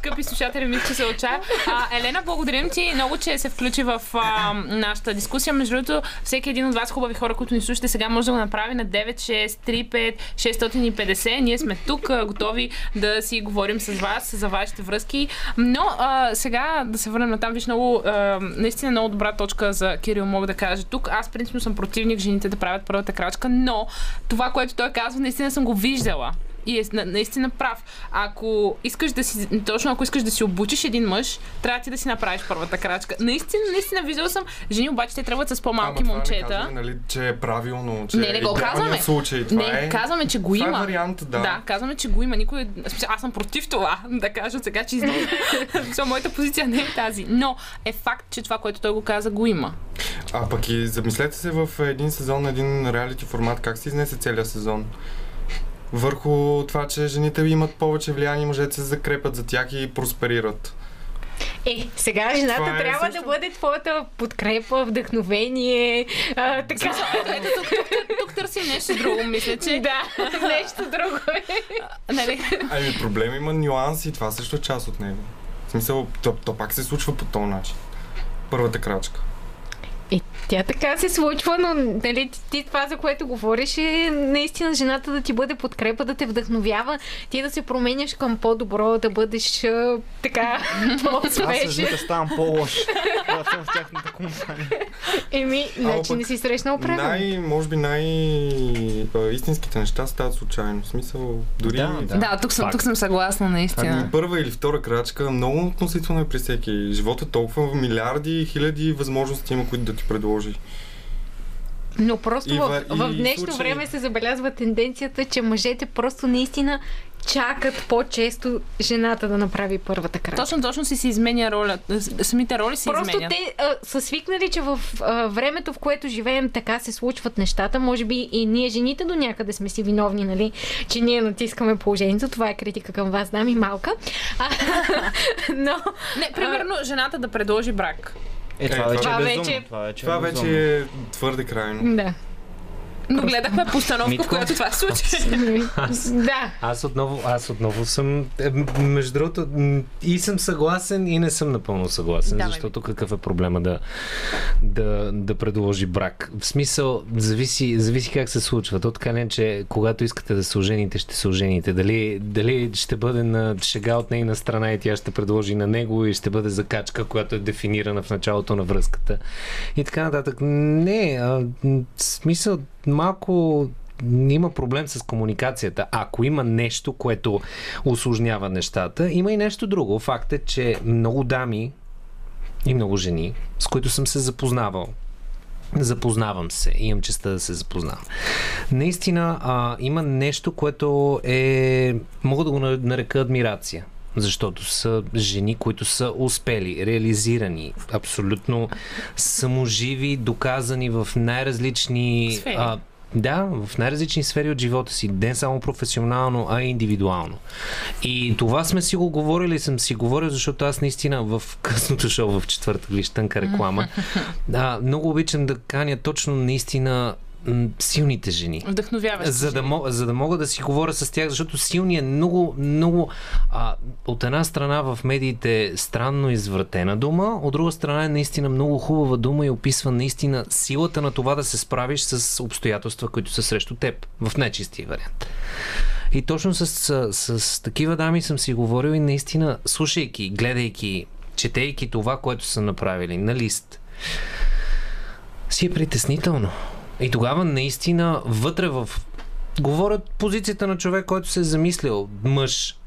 скъпи слушатели, мисля, че се отчая. А, Елена, благодарим ти много, че се включи в а, нашата дискусия. Между другото, всеки един от вас, хубави хора, които ни слушате, сега може да го направи на 9635 650. Ние сме тук, готови да си говорим с вас за вашите връзки. Но а, сега да се върнем на там. Виж много, а, наистина много добра точка за Кирил, мога да кажа тук. Аз принципно съм противник жените да правят първата крачка, но това, което той казва, наистина съм го виждала. И е на- наистина прав. Ако искаш да си, точно ако искаш да си обучиш един мъж, трябва ти да си направиш първата крачка. Наистина, наистина, виждала съм жени, обаче те тръгват с по-малки Ама това момчета. Не казваме, нали, че е правилно, че Не, не го е казваме. случай. Това не, е... казваме, че го това има. е вариант, да. да, казваме, че го има. Никой. Аз съм против това, да кажа сега, че излиза. Защото моята позиция не е тази. Но е факт, че това, което той го каза, го има. А пък и замислете се в един сезон, един реалити формат, как се изнесе целият сезон. Върху това, че жените имат повече влияние, мъжете се закрепят за тях и просперират. Е, сега жената Това е трябва също. да бъде твоята подкрепа, вдъхновение, а, така. Ето тук, тук, тук, тук търсим нещо друго, мисля, че. Да, нещо друго е. Нали? Ами проблем има нюанси, това също е част от него. В смисъл, то, то пак се случва по този начин. Първата крачка. И тя така се случва, но нали, ти това, за което говориш, е наистина жената да ти бъде подкрепа, да те вдъхновява, ти да се променяш към по-добро, да бъдеш а, така Аз по-успешен. жените ставам по-лош, когато съм в тяхната компания. Еми, значи не си срещнал правилно. Най, може би най-истинските неща стават случайно. В смисъл, дори... Да, да. Да, тук съм, тук съм съгласна, наистина. Ами първа или втора крачка, много относително е при всеки. Живота толкова милиарди и хиляди възможности има, които да ти предложи. Но просто И в, в днешно случаи- време се забелязва тенденцията, че мъжете просто наистина чакат по-често жената да направи първата крачка. Точно, точно си се изменя роля. Самите роли се Просто изменят. те а, са свикнали, че в а, времето, в което живеем, така се случват нещата. Може би и ние, жените, до някъде сме си виновни, нали? Че ние натискаме положението. Това е критика към вас, дами, малка. А, но Не, примерно, жената да предложи брак. Е, това това вече е вече- безумно. Това вече Това е безумно. вече е твърде крайно. да. Но гледахме постановка, в Митко? която това се случи. да. Аз отново, аз отново съм, е, между другото, и съм съгласен, и не съм напълно съгласен, Давай защото какъв е проблема да, да, да предложи брак? В смисъл, зависи, зависи как се случва. То така не, че когато искате да се ожените, ще се ожените. Дали, дали ще бъде на шега от нейна страна и тя ще предложи на него и ще бъде закачка, която е дефинирана в началото на връзката. И така нататък. Не, а, смисъл, малко има проблем с комуникацията. Ако има нещо, което осложнява нещата, има и нещо друго. Факт е, че много дами и много жени, с които съм се запознавал, Запознавам се. Имам честа да се запознавам. Наистина а, има нещо, което е. Мога да го на- нарека адмирация. Защото са жени, които са успели, реализирани, абсолютно саможиви, доказани в най-различни. Сфери. А, да, в най-различни сфери от живота си. Не само професионално, а и индивидуално. И това сме си го говорили, съм си говорил, защото аз наистина в късното шоу в четвъртък виж тънка реклама. А, много обичам да каня точно наистина силните жени. Вдъхновяващи. За да, мога, за да мога да си говоря с тях, защото силният е много, много а, от една страна в медиите странно извратена дума, от друга страна е наистина много хубава дума и описва наистина силата на това да се справиш с обстоятелства, които са срещу теб, в най-чистия вариант. И точно с, с, с такива дами съм си говорил и наистина, слушайки, гледайки, четейки това, което са направили на лист, си е притеснително. И тогава наистина вътре в... Говорят позицията на човек, който се е замислил, мъж.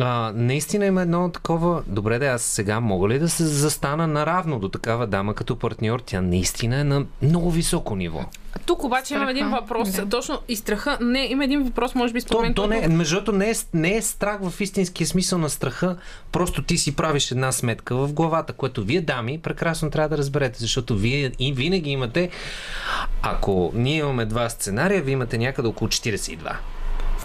А, наистина има едно такова... Добре, да, аз сега мога ли да се застана наравно до такава дама като партньор? Тя наистина е на много високо ниво. Тук обаче имам един Страха. въпрос. Да. Точно и страха. Не, има един въпрос, може би То, според мен. то който- не, между другото, не е, не е страх в истинския смисъл на страха, просто ти си правиш една сметка в главата, което вие, дами, прекрасно трябва да разберете, защото вие и винаги имате, ако ние имаме два сценария, вие имате някъде около 42.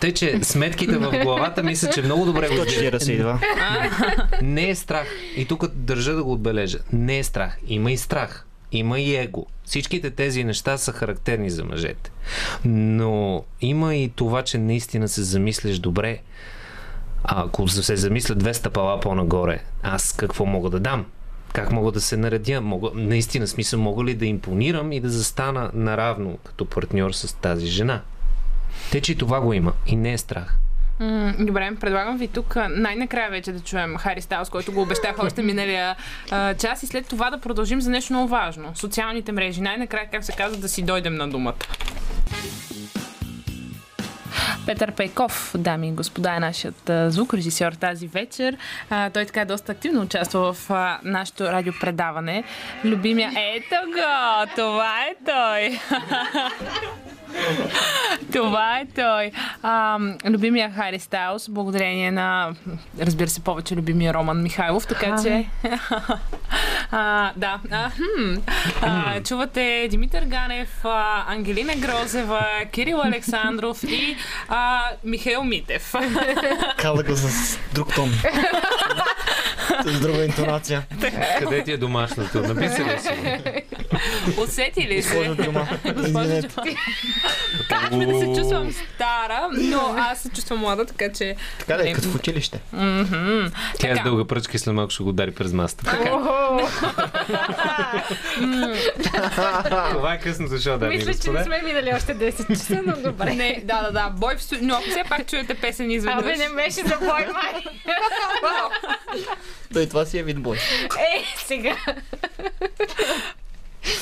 Тъй, че сметките в главата мисля, че много добре го разбирате. 142. Не е страх. И тук държа да го отбележа. Не е страх. Има и страх. Има и его. Всичките тези неща са характерни за мъжете. Но има и това, че наистина се замислиш добре. А ако се замисля две стъпала по-нагоре, аз какво мога да дам? Как мога да се наредя? Мога, наистина, смисъл, мога ли да импонирам и да застана наравно като партньор с тази жена? Те, че и това го има. И не е страх. М, Добре, предлагам ви тук най-накрая вече да чуем Хари Стайлс, който го обещах още миналия а, час и след това да продължим за нещо много важно. Социалните мрежи. Най-накрая, как се казва, да си дойдем на думата. Петър Пейков, дами и господа, е нашият звукорежисьор тази вечер. А, той така доста активно участва в а, нашето радиопредаване. Любимия... Ето го! Това е той! Това е той. А, любимия Хари Стайлс, благодарение на, разбира се, повече любимия Роман Михайлов, така че... а, да. А, хм. а, чувате Димитър Ганев, а, Ангелина Грозева, Кирил Александров и а, Михаил Митев. Каза го с друг тон. с друга интонация. Къде ти е домашното? Написали си го. Усети ли се? Госпожо. Дюма. Казахме да се чувствам стара, но аз се чувствам млада, така че... Така да е, като в училище. Тя е дълга пръчка и след малко ще го удари през маста. Това е късното шоу, дами и Мисля, че не сме минали още 10 часа, но добре. Не, да, да, да, бой в. Но ако все пак чуете песен изведнъж... Абе, не беше за бой, май. Той това си е вид бой. Е, сега.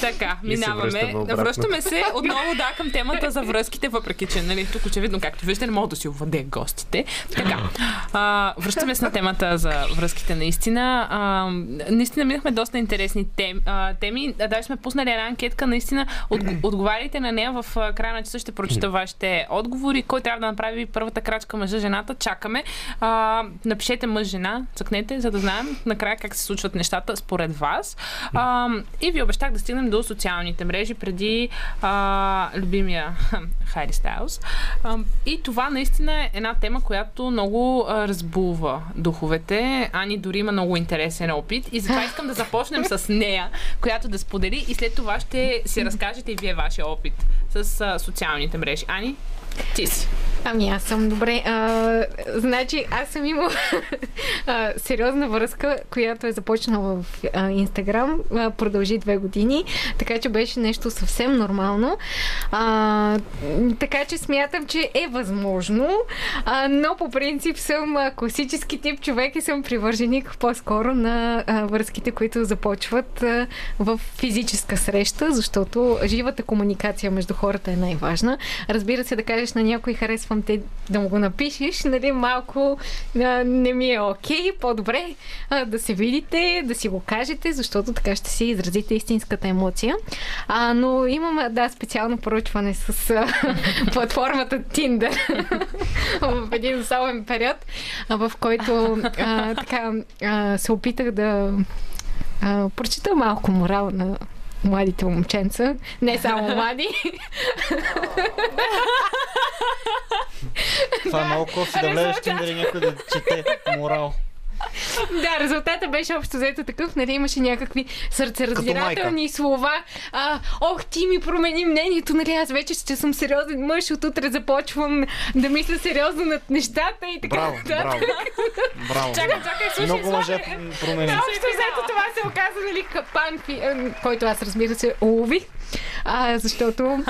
Така, минаваме. връщаме се отново да към темата за връзките, въпреки че, нали, тук очевидно, както виждате, не мога да си овладе гостите. Така, а, връщаме се на темата за връзките наистина. А, наистина минахме доста интересни тем, а, теми. А, Даже сме пуснали една анкетка, наистина от, отговаряйте на нея в края на часа ще прочита вашите отговори. Кой трябва да направи първата крачка мъжа-жената? Чакаме. А, напишете мъж-жена, цъкнете, за да знаем накрая как се случват нещата според вас. А, и ви обещах да стигнем до социалните мрежи преди а, любимия Хайри Стайлз. И това наистина е една тема, която много а, разбулва духовете. Ани дори има много интересен опит и затова искам да започнем с нея, която да сподели и след това ще си разкажете и вие вашия опит с а, социалните мрежи. Ани, ти си. Ами аз съм добре. А, значи аз съм имала а, сериозна връзка, която е започнала в Инстаграм. Продължи две години, така че беше нещо съвсем нормално. А, така че смятам, че е възможно, а, но по принцип съм а, класически тип човек и съм привърженик по-скоро на а, връзките, които започват а, в физическа среща, защото живата комуникация между хората е най-важна. Разбира се, да кажеш на някой харесвам те да му го напишеш, нали, малко а, не ми е окей, по-добре а, да се видите, да си го кажете, защото така ще си изразите истинската емоция. А, но имам, а, да, специално поручване с а, платформата Tinder в един особен период, а, в който а, така а, се опитах да а, прочита малко морал на младите момченца, не само млади. Това е много кофи да влезеш в Тиндър и някой да чете морал. Да, резултата беше общо взето такъв, нали, имаше някакви сърцераздирателни слова. А, ох, ти ми промени мнението, нали, аз вече ще съм сериозен мъж, от утре започвам да мисля сериозно над нещата и така Браво, нататък. браво. Браво. Чакай, чакай, слушай, Много мъже промени. Общо взето това се оказа, нали, капан, който аз разбира се улових, а, защото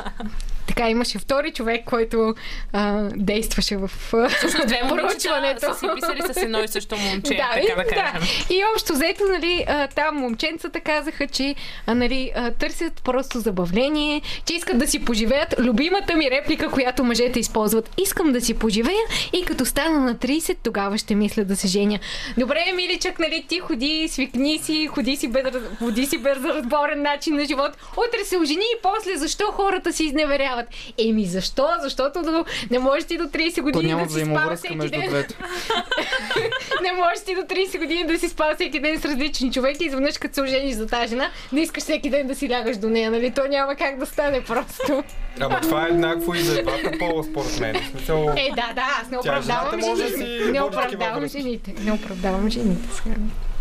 така имаше втори човек, който а, действаше в а, Две момичета проучването. са си писали с едно и също момче, Да, така да и, кажем. да. И общо взето, нали, там момченцата казаха, че нали, търсят просто забавление, че искат да си поживеят. Любимата ми реплика, която мъжете използват. Искам да си поживея и като стана на 30, тогава ще мисля да се женя. Добре, миличък, нали, ти ходи, свикни си, ходи си, без, ходи си безразборен начин на живот. Утре се ожени и после защо хората си изневеряват? Еми защо? Защото до, не можеш ти до 30 То години няма да си спал всеки между ден. двете. Не можеш ти до 30 години да си спал всеки ден с различни човеки и изведнъж като се ожениш за тази жена, да искаш всеки ден да си лягаш до нея, нали? То няма как да стане просто. Ама това е еднакво и за двата пола, според мен. Смисъл, Е, да, да, аз не оправдавам жените. си Не оправдавам жените. Не оправдавам жените. сега.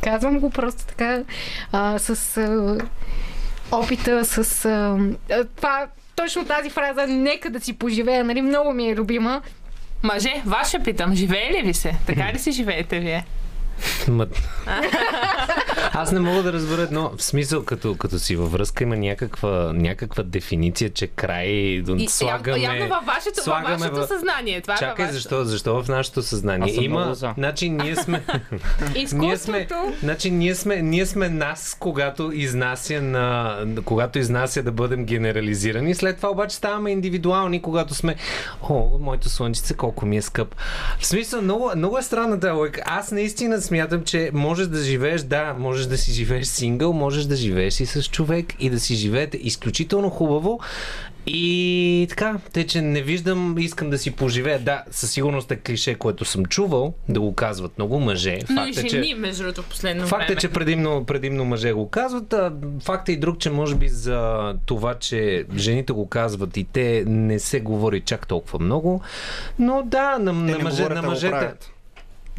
Казвам го просто така а, с а, опита, с а, това, точно тази фраза, нека да си поживея, нали, много ми е любима. Мъже, ваше питам, живее ли ви се? Така ли си живеете вие? Аз не мога да разбера едно. В смисъл, като, като си във връзка има някаква, някаква дефиниция, че край И, слагаме... явно, във вашето, във слагаме вашето в- съзнание. Това е във Чакай, вашето. защо, защо в нашето съзнание? Има, значи ние сме, ние сме, значи ние сме, ние сме нас, когато изнася на, когато изнася да бъдем генерализирани. След това обаче ставаме индивидуални, когато сме, о, моето слънчице, колко ми е скъп. В смисъл, много, много е странна тази логика. Аз наистина смятам, че можеш да живееш, да, можеш да си живееш сингъл, можеш да живееш и с човек и да си живеете изключително хубаво. И така, те, че не виждам, искам да си поживея. Да, със сигурност е клише, което съм чувал, да го казват много мъже. Но и Факт е, жени, че... между другото, последно Факт време. е, че предимно, предимно мъже го казват. А факт е и друг, че може би за това, че жените го казват и те не се говори чак толкова много. Но да, на, на, мъже, на мъжете.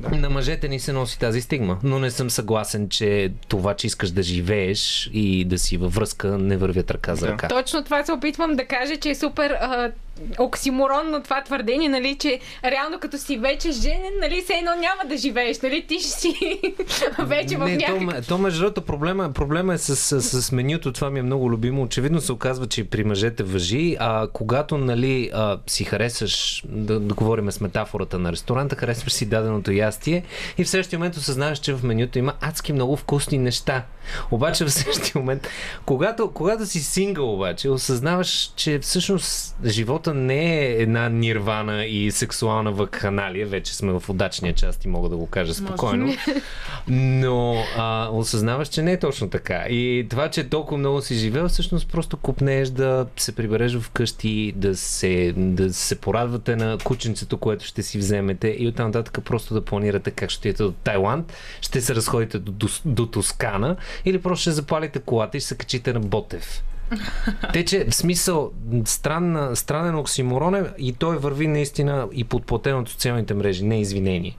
Правят. На мъжете ни се носи тази стигма, но не съм съгласен, че това, че искаш да живееш и да си във връзка, не вървят ръка за Да. ръка. Точно това се опитвам да кажа, че е супер а, оксиморонно това твърдение, нали, че реално като си вече женен, нали, все едно няма да живееш, нали, ти ще си вече в не, то, някакъв... ме- то между другото проблема, проблема е с, с, с менюто, това ми е много любимо. Очевидно се оказва, че при мъжете въжи, а когато нали, а, си харесаш, да, да говорим с метафората на ресторанта, харесваш си даденото ястие и в същия момент осъзнаваш, че в менюто има адски много вкусни неща. Обаче в същия момент, когато, когато си сингъл обаче, осъзнаваш, че всъщност живота не е една нирвана и сексуална вакханалия, вече сме в удачния част и мога да го кажа спокойно. Но а, осъзнаваш, че не е точно така. И това, че толкова много си живел, всъщност просто купнееш да се прибереш вкъщи, да се, да се порадвате на кученцето, което ще си вземете и оттам нататък просто да планирате как ще отидете до Тайланд, ще се разходите до, до, до Тоскана или просто ще запалите колата и ще се качите на Ботев. Те, че в смисъл странна, странен оксиморон е и той върви наистина и подплатен от социалните мрежи, не извинение.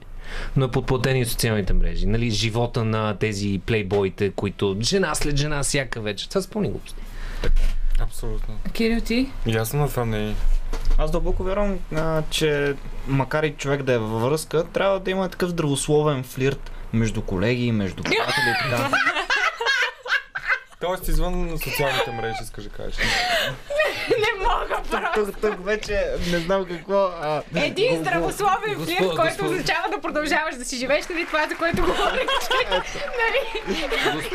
Но е подплатен и от социалните мрежи. Нали, живота на тези плейбоите, които жена след жена всяка вечер. Това спълни глупости. Абсолютно. Кирил, ти? И аз съм на това мнение. Аз дълбоко вярвам, а, че макар и човек да е във връзка, трябва да има такъв здравословен флирт между колеги, между приятели и така. Тоест извън социалните мрежи, искаш да кажеш. Не мога просто! тук, тук вече не знам какво. А, Един здравословен Госпо- флирт, който госпо- означава да продължаваш да си живееш, нали това, за което говорих. нали?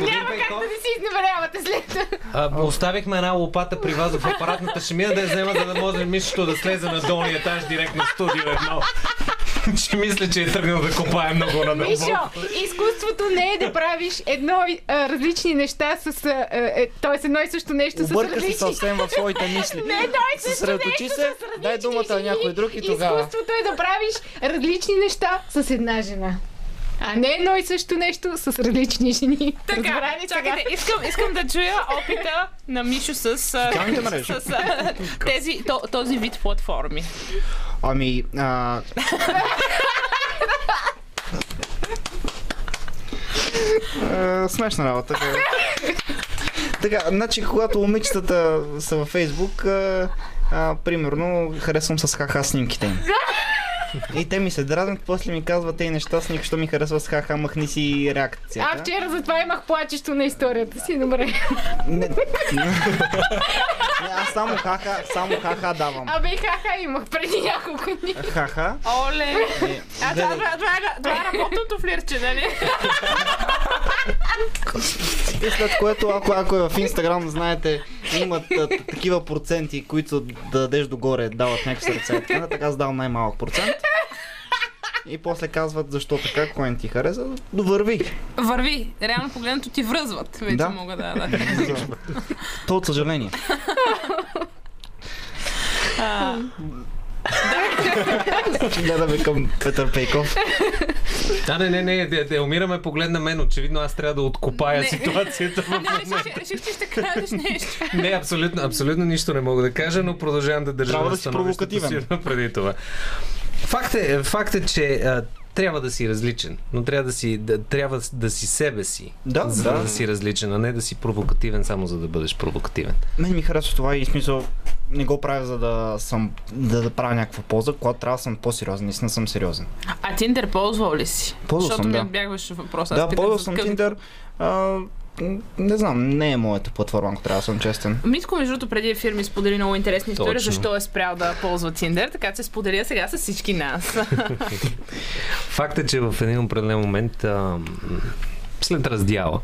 Няма как да не си изневерявате след А, оставихме една лопата при вас в апаратната шемия да я взема, за да може мишето да слезе на долния етаж директно в студио едно. че мисля, че е тръгнал да копае много на Мишо, изкуството не е да правиш едно а, различни неща с... А, е, т.е. едно и също нещо с Обърка се различни... съвсем в своите мисли. Не едно и също Съсредоточи нещо се, с различни дай думата на някой друг и тогава. Изкуството е да правиш различни неща с една жена. А не едно и също нещо с различни жени. Така, Разбра ли сега? чакайте, искам, искам да чуя опита на Мишо с, с а, тези, то, този вид платформи. Ами, а... Смешна работа. Така, значи, когато момичетата са във Фейсбук, а, а, примерно, харесвам с хаха снимките им. И те ми се дразнят, после ми казват тези неща, снимки, що ми харесва с хаха, махни си реакцията. А вчера затова имах плачещо на историята си. Добре. Не, не, аз само хаха, само хаха давам. Абе и хаха имах преди няколко дни. Хаха. Оле! Е, А това, това, това, е- това е работното флирче, нали? И след което, ако, ако е в Инстаграм, знаете, имат такива проценти, които да дадеш догоре, дават някакви сърца и така, така аз давам най-малък процент. И после казват защо така, кой не ти хареса, довърви. Върви. Реално погледнато ти връзват. Вече Да. мога да... да. То от съжаление. А, Гледаме към Петър Пейков. Да, не, не, не, де, де, умираме поглед на мен. Очевидно аз трябва да откопая Не. ситуацията в не, момента. реших, че- реших, че ще кажеш нещо. Не, абсолютно, абсолютно нищо не мога да кажа, но продължавам да държа Трябва да си провокативен. преди това. Факт е, факт е че а, трябва да си различен, но трябва да си, да, трябва да си себе си, Да, за да. да си различен, а не да си провокативен само за да бъдеш провокативен. Мен ми харесва това и смисъл не го правя за да съм да, да правя някаква полза, когато трябва да съм по-сериозен, наистина съм сериозен. А Тиндер ползвал ли си? Ползвал Защото съм, ми да. отбягваш въпроса. да, ползвал съм какъв- Tinder. Не знам, не е моята платформа, ако трябва да съм честен. Митко, между другото, преди ефир ми сподели много интересна история, Точно. защо е спрял да ползва Тиндер, така че споделя сега с всички нас. Факт е, че в един определен момент а, след раздяла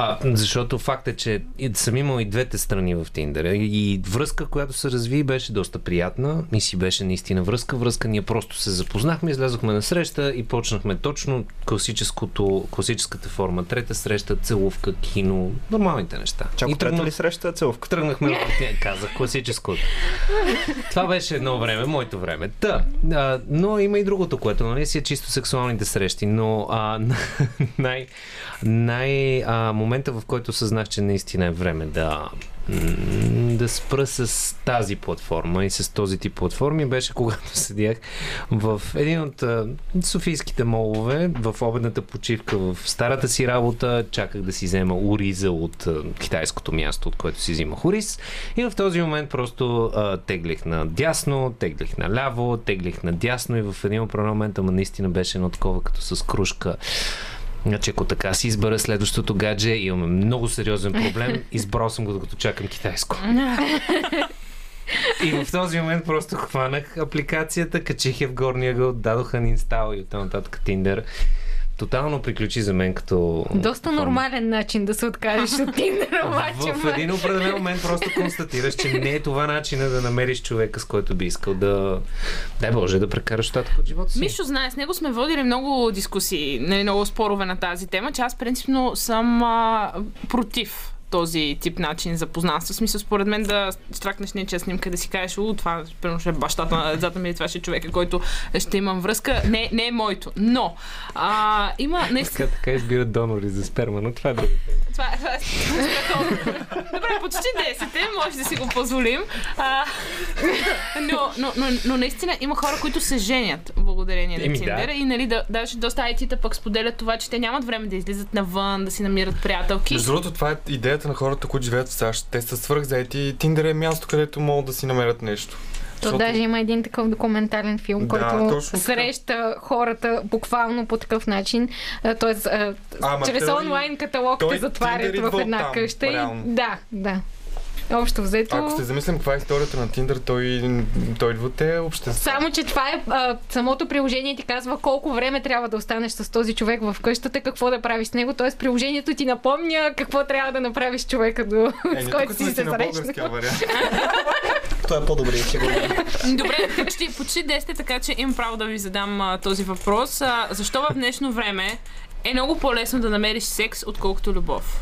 а, защото факт е, че съм имал и двете страни в Тиндер. И връзка, която се разви, беше доста приятна и си беше наистина връзка. Връзка ние просто се запознахме, излязохме на среща и почнахме точно класическото, класическата форма. Трета среща, целувка, кино, нормалните неща. Чако и тръгна- ли среща целувка? Тръгнахме, казах класическото. Това беше едно време, моето време. Та, а, но има и другото, което нали, си е чисто сексуалните срещи, но а, най, най а, момента, в който съзнах, че наистина е време да да спра с тази платформа и с този тип платформи беше когато седях в един от софийските молове в обедната почивка в старата си работа, чаках да си взема ориза от китайското място, от което си взимах ориз и в този момент просто а, теглих на дясно, теглих на ляво, теглих на дясно и в един момент, ама наистина беше едно такова като с кружка. Значи, ако така си избера следващото гадже, имаме много сериозен проблем. Избрал съм го, докато чакам китайско. И в този момент просто хванах апликацията, качих я в горния ъгъл, дадоха ни инстал и оттам нататък Tinder. Тотално приключи за мен като... Доста нормален начин да се откажеш от Тиндер, обаче. В, в един определен момент просто констатираш, че не е това начина да намериш човека, с който би искал да... Дай Боже, да прекараш остатък от живота си. Мишо знае, с него сме водили много дискусии, нали, много спорове на тази тема, че аз принципно съм а, против този тип начин за познанство. В смисъл, според мен да стракнеш нечия снимка, да си кажеш, у, това примерно ще е бащата на децата ми, това ще е човека, който ще имам връзка. Не, не е моето. Но, а, има наистина... Така, така избират донори за сперма, но това е друго. Това, е- това е. Добре, почти 10 е, може да си го позволим. А, но, но, но, но наистина има хора, които се женят благодарение на Еми, да. И нали, да, даже доста IT-та пък споделят това, че те нямат време да излизат навън, да си намират приятелки. Между другото, това е идеята на хората, които живеят в САЩ. Те са свръхзаети и Тиндер е място, където могат да си намерят нещо. То Защото- даже има един такъв документален филм, Да, който точно среща хората буквално по такъв начин. Тоест, чрез онлайн каталог те затварят в една оттам, къща. И... реално. Да, да. Общо взето. Ако се замислим каква е историята на Тиндер, той, той те общества. Само, че това е а, самото приложение ти казва колко време трябва да останеш с този човек в къщата, какво да правиш с него. Т.е. приложението ти напомня какво трябва да направиш с човека, до, Е, с който си се срещнал. Това е по-добре, сигурно. Добре, почти, почти 10, така че имам право да ви задам а, този въпрос. А, защо в днешно време е много по-лесно да намериш секс, отколкото любов?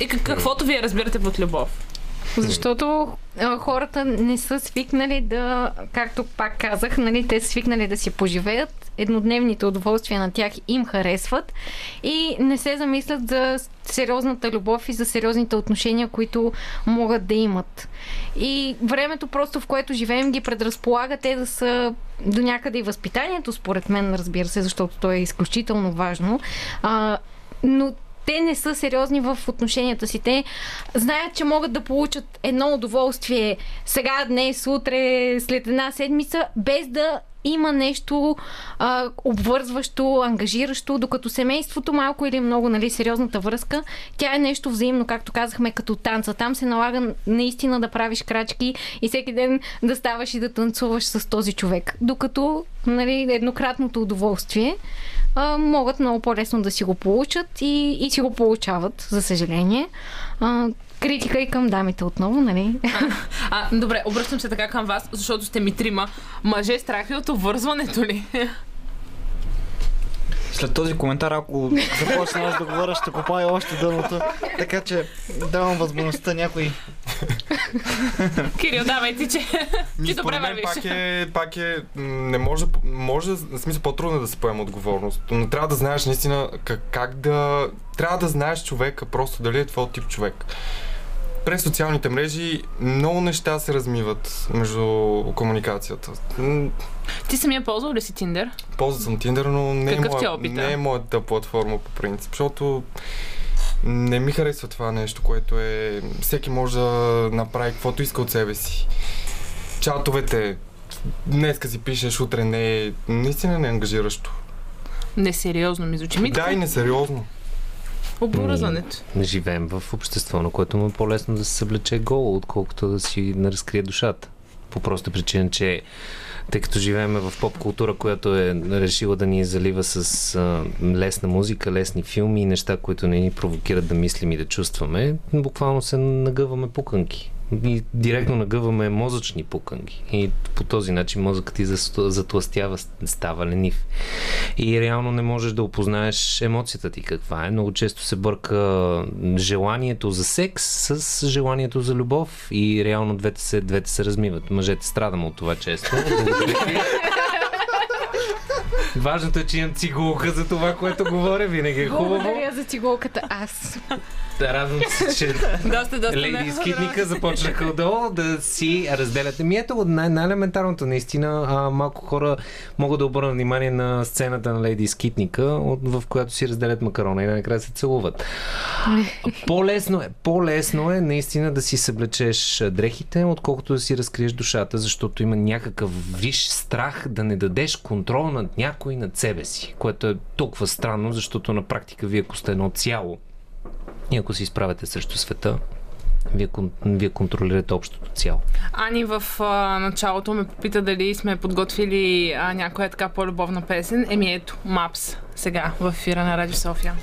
И как- каквото вие разбирате под любов? Защото а, хората не са свикнали да, както пак казах, нали, те са свикнали да си поживеят, еднодневните удоволствия на тях им харесват и не се замислят за сериозната любов и за сериозните отношения, които могат да имат. И времето просто, в което живеем, ги предразполага те да са до някъде и възпитанието, според мен, разбира се, защото то е изключително важно. А, но те не са сериозни в отношенията си. Те знаят, че могат да получат едно удоволствие сега, днес, утре, след една седмица, без да има нещо а, обвързващо, ангажиращо, докато семейството малко или много, нали, сериозната връзка, тя е нещо взаимно, както казахме, като танца. Там се налага наистина да правиш крачки и всеки ден да ставаш и да танцуваш с този човек. Докато, нали, еднократното удоволствие а, могат много по-лесно да си го получат и, и си го получават, за съжаление. А, критика и към дамите отново, нали? А, добре, обръщам се така към вас, защото сте ми трима. Мъже, страх ви от обвързването ли? След този коментар, ако започна аз да говоря, ще копая още дъното. Така че давам възможността някой... Кирил, давай ти, че, че добре вървиш. пак е, пак е, не може, може, в смисъл по-трудно е да се поема отговорност, но трябва да знаеш наистина как, как да, трябва да знаеш човека просто дали е твой тип човек. През социалните мрежи много неща се размиват между комуникацията. Ти самия ползвал ли си Тиндър? Ползвам съм Tinder, но не е, Какъв е моя, опита? не е моята платформа по принцип, защото не ми харесва това нещо, което е... Всеки може да направи каквото иска от себе си. Чатовете, днеска си пишеш, утре не е... Наистина не е ангажиращо. Несериозно ми звучи. Митко, Да, и несериозно. Обвързването. Живеем в общество, на което му е по-лесно да се съблече голо, отколкото да си не разкрие душата. По проста причина, че тъй като живеем в поп култура, която е решила да ни залива с а, лесна музика, лесни филми и неща, които не ни провокират да мислим и да чувстваме, буквално се нагъваме пуканки. И директно нагъваме мозъчни пуканки. И по този начин мозъкът ти затластява, става ленив. И реално не можеш да опознаеш емоцията ти каква е. Много често се бърка желанието за секс с желанието за любов и реално двете се, двете се размиват. Мъжете страдаме от това често. Благодаря. Важното е, че имам цигулка за това, което говоря. Винаги е хубаво. Благодаря за цигулката. Аз. Да, радвам се, че Доста, доста. Лейди не- изкитника започнаха отдолу да си разделят. Ми ето най- най-елементарното наистина. А, малко хора могат да обърнат внимание на сцената на Лейди изкитника, от, в която си разделят макарона и накрая се целуват. По-лесно е, по-лесно е наистина да си съблечеш дрехите, отколкото да си разкриеш душата, защото има някакъв виш страх да не дадеш контрол над някой над себе си, което е толкова странно, защото на практика вие ако сте едно цяло, и ако се изправяте срещу света, вие, вие контролирате общото цяло. Ани в а, началото ме попита дали сме подготвили а, някоя така по-любовна песен. Еми ето, Мапс, сега в ефира на Радио София.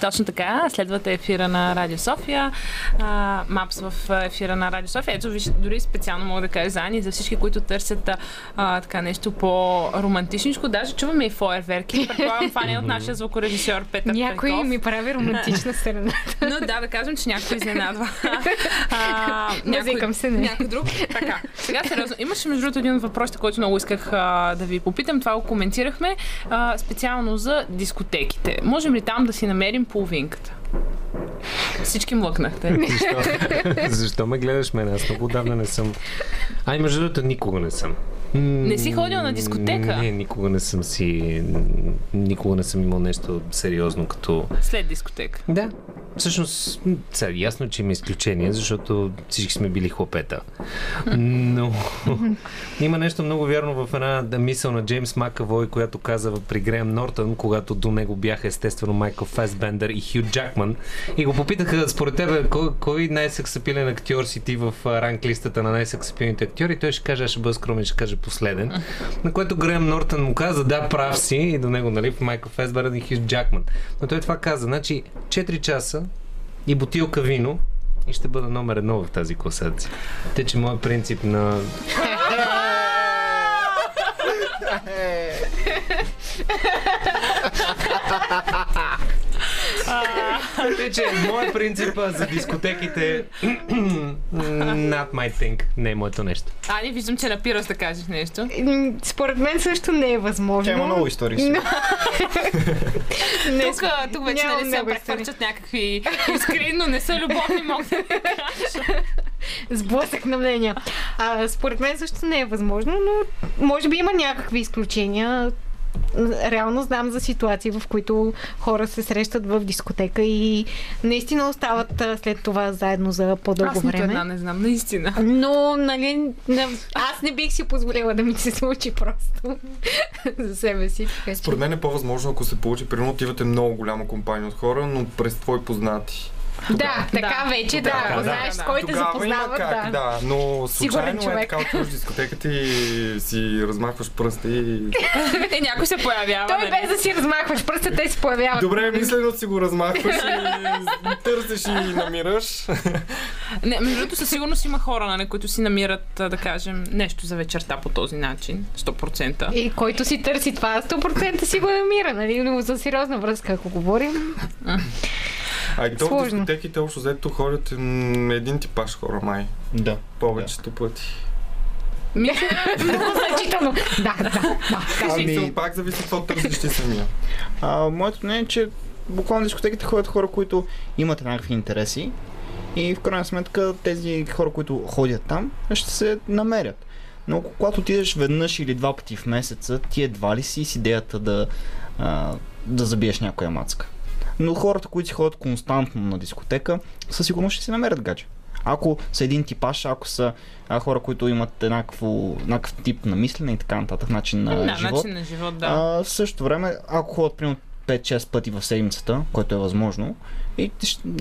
Точно така, следвате ефира на Радио София, а, Мапс в ефира на Радио София. Ето, виж, дори специално мога да кажа за Ани, за всички, които търсят а, така нещо по-романтичничко. Даже чуваме и фойерверки. Предполагам, това не е от нашия звукорежисьор Петър Някой ми прави романтична страна. Но да, да кажем, че някой изненадва. А, Мазикам се, не. Някой друг. Така. Сега сериозно. Имаше между другото един от въпросите, който много исках а, да ви попитам. Това го коментирахме. А, специално за дискотеките. Можем ли там да си намерим половинката? Всички млъкнахте. Защо, защо ме гледаш мен? Аз много давна не съм. Ай, между другото, никога не съм. Не си ходил на дискотека? Не, никога не съм си... Никога не съм имал нещо сериозно като... След дискотека. Да. Всъщност, сега, ясно, че има изключение, защото всички сме били хлопета. Но има нещо много вярно в една да, мисъл на Джеймс Макавой, която каза при Греъм Нортън, когато до него бяха естествено Майкъл Фесбендър и Хю Джакман. И го попитаха, според тебе, кой, кой най-сексапилен актьор си ти в а, ранглистата на най-сексапилните актьори? Той ще каже, аз ще бъда скромен, ще каже последен. На което Греъм Нортън му каза, да, прав си. И до него, нали, в Майкъл Фесбендър и Хю Джакман. Но той това каза. Значи, 4 часа и бутилка вино и ще бъда номер едно в тази класация. Те, че моят принцип на... Те, че моят принцип а, за дискотеките not my thing. Не е моето нещо. Ани, виждам, че напираш да кажеш нещо. Според мен също не е възможно. Тя има много истории. Не, Тук, тук вече нали се прехвърчат някакви искри, но не са любовни, мога да ви кажа. Сблъсък на мнения. А, според мен също не е възможно, но може би има някакви изключения. Реално знам за ситуации, в които хора се срещат в дискотека и наистина остават след това заедно за по-дълго Аз време. една не знам, наистина. Но, нали, не, аз не бих си позволила да ми се случи просто за себе си. Според мен е по-възможно, ако се получи, примерно отивате много голяма компания от хора, но през твои познати. Да, така Да. вече, да. Ако да. знаеш Да. с кой те Тогава има запознават, как, да. да. Но Сигурен случайно е човек. така отиваш в дискотеката и си размахваш пръста и... Е, някой се появява. Той нали? без да си размахваш пръста, те се появяват. Добре, мислено си го размахваш и търсиш и намираш. Не, между другото, със сигурност има хора, нали, които си намират, да кажем, нещо за вечерта по този начин. 100%. И който си търси това, 100% си го намира, нали? Но за сериозна връзка, ако говорим. А и то в дискотеките общо взето ходят един типаж хора май. Да. Повечето пъти. Мисля, Много значително. Да, да, да. Ами... Пак зависи какво търсиш ти самия. А, моето мнение е, че буквално дискотеките ходят хора, които имат някакви интереси и в крайна сметка тези хора, които ходят там, ще се намерят. Но когато отидеш веднъж или два пъти в месеца, ти едва ли си с идеята да, а, да забиеш някоя мацка. Но хората, които си ходят константно на дискотека, със сигурност ще си намерят гадже. Ако са един типаж, ако са а, хора, които имат еднакво, еднакъв тип на мислене и така нататък, начин на да, живот, начин на живот, да. а, в същото време, ако ходят примерно 5-6 пъти в седмицата, което е възможно, и,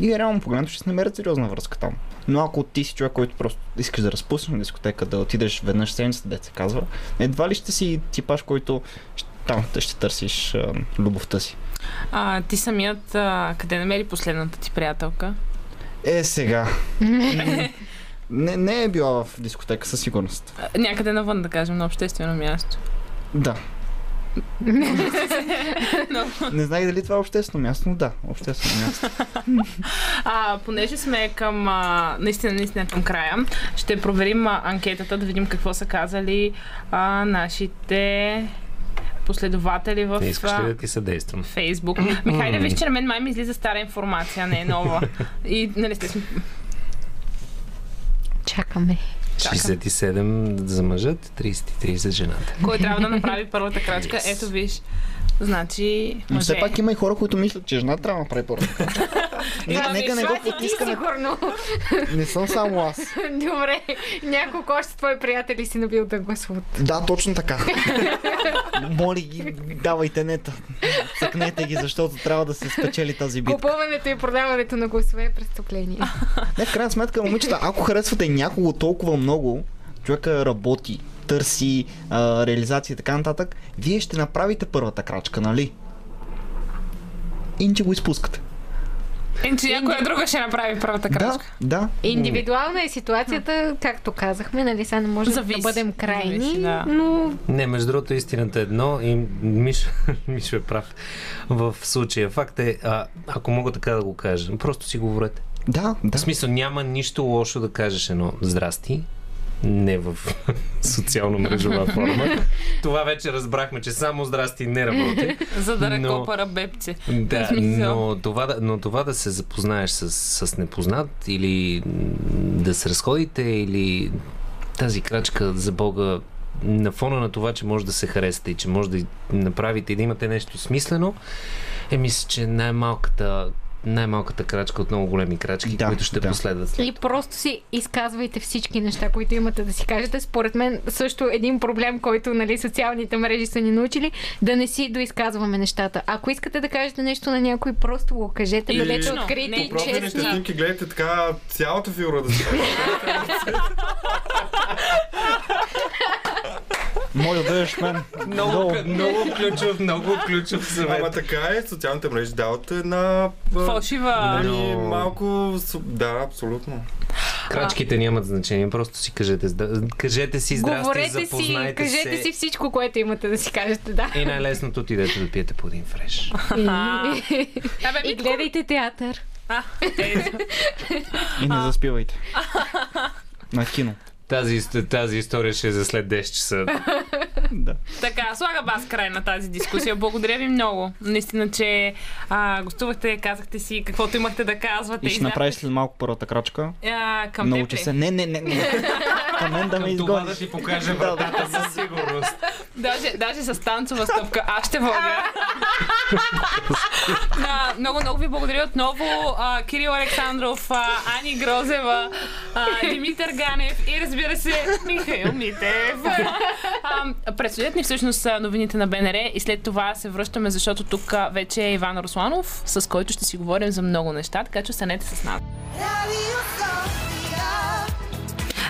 и реално погледнато ще се намерят сериозна връзка там. Но ако ти си човек, който просто искаш да разпуснеш на дискотека, да отидеш веднъж седмицата, де се казва, едва ли ще си типаж, който там ще търсиш а, любовта си. А, ти самият а, къде намери последната ти приятелка? Е, сега. не, не е била в дискотека, със сигурност. А, някъде навън, да кажем, на обществено място. Да. Не знаех дали това е обществено място, но да, обществено място. А, понеже сме към, а, наистина, наистина към края, ще проверим а, анкетата, да видим какво са казали а, нашите последователи в Не искаш ли да ти съдействам? Фейсбук. Ми, хайде, виж, че на мен май ми излиза стара информация, не е нова. И, нали, сте сме... Чакаме. 67 за мъжът, 33 за жената. Кой трябва да направи първата крачка? Yes. Ето, виж. Значи, Но мъже. все пак има и хора, които мислят, че жена трябва да направи първата. Нека, нека не го потискаме. Сигурно. Не съм само аз. Добре. Няколко още твои приятели си набил да гласуват. Да, точно така. Моли ги, давайте нета. Цъкнете ги, защото трябва да се спечели тази битка. Купуването и продаването на гласове е престъпление. Не, в крайна сметка, момичета, ако харесвате някого толкова много, човека работи, търси а, реализация и така нататък, вие ще направите първата крачка, нали? Иначе го изпускате. Иначе някоя друга ще направи първата Да, крачка. да. Индивидуална е ситуацията, както казахме, нали сега не може Зависи. да бъдем крайни, Зависи, да. но Не, между другото, истината е едно и Миш, Мишо е прав в случая. Факт е, а, ако мога така да го кажа, просто си говорете. Да, да. В смисъл, няма нищо лошо да кажеш едно здрасти, не в социално-мрежова форма. Това вече разбрахме, че само здрасти не работи. За да ръкопара бебце. Да, но това, да, но това да се запознаеш с, с непознат или да се разходите или тази крачка за Бога на фона на това, че може да се харесате и че може да направите и да имате нещо смислено, е мисля, че най-малката най-малката крачка от много големи крачки, Да, които ще да. последват. след и просто си изказвайте всички неща, които имате да си кажете. Според мен също един проблем, който нали, социалните мрежи са ни научили, да не си доизказваме нещата. Ако искате да кажете нещо на някой, просто го кажете, Или- бъдете открити не, и честни. снимки гледайте така цялата фигура да се Моля да бъдеш мен. Много, много ключов, много ключов съвет. Ама така е, социалните мрежи дават една... Фалшива. Нали, Но- малко... Да, абсолютно. Крачките нямат значение, просто си кажете, кажете си здрасти, Говорете си, кажете се. си всичко, което имате да си кажете, да. И най-лесното отидете да пиете по един фреш. Абе, И гледайте театър. Те- И не заспивайте. На кино. Тази, тази история ще е за след 10 часа. Да. Така, слагам аз край на тази дискусия. Благодаря ви много. Наистина, че а, гостувахте, казахте си каквото имахте да казвате. И ще направиш след малко първата крачка. А, към Научи ли? се. Не, не, не, не. Към мен да ме Това да ти покаже вратата със сигурност. Даже, даже с танцова стъпка. Аз ще водя. Да, много, много ви благодаря отново. А, Кирил Александров, а, Ани Грозева, а, Димитър Ганев и разбира се, Михаил Митев. а, предстоят ни всъщност новините на БНР и след това се връщаме, защото тук вече е Иван Русланов, с който ще си говорим за много неща, така че останете с нас.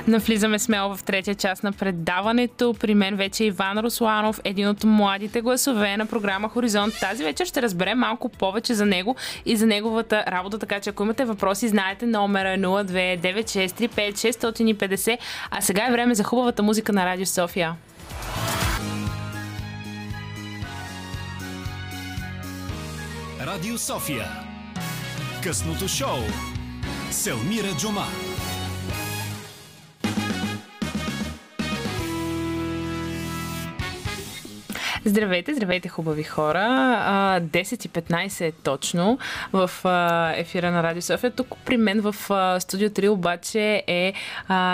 Навлизаме смело в третия част на предаването. При мен вече е Иван Русланов, един от младите гласове на програма Хоризонт. Тази вечер ще разберем малко повече за него и за неговата работа, така че ако имате въпроси, знаете номера 029635650. А сега е време за хубавата музика на Радио София. Радио София. Късното шоу. Селмира Джума. Здравейте, здравейте, хубави хора. А, 10.15 е точно в ефира на Радио София. Тук при мен в студио 3 обаче е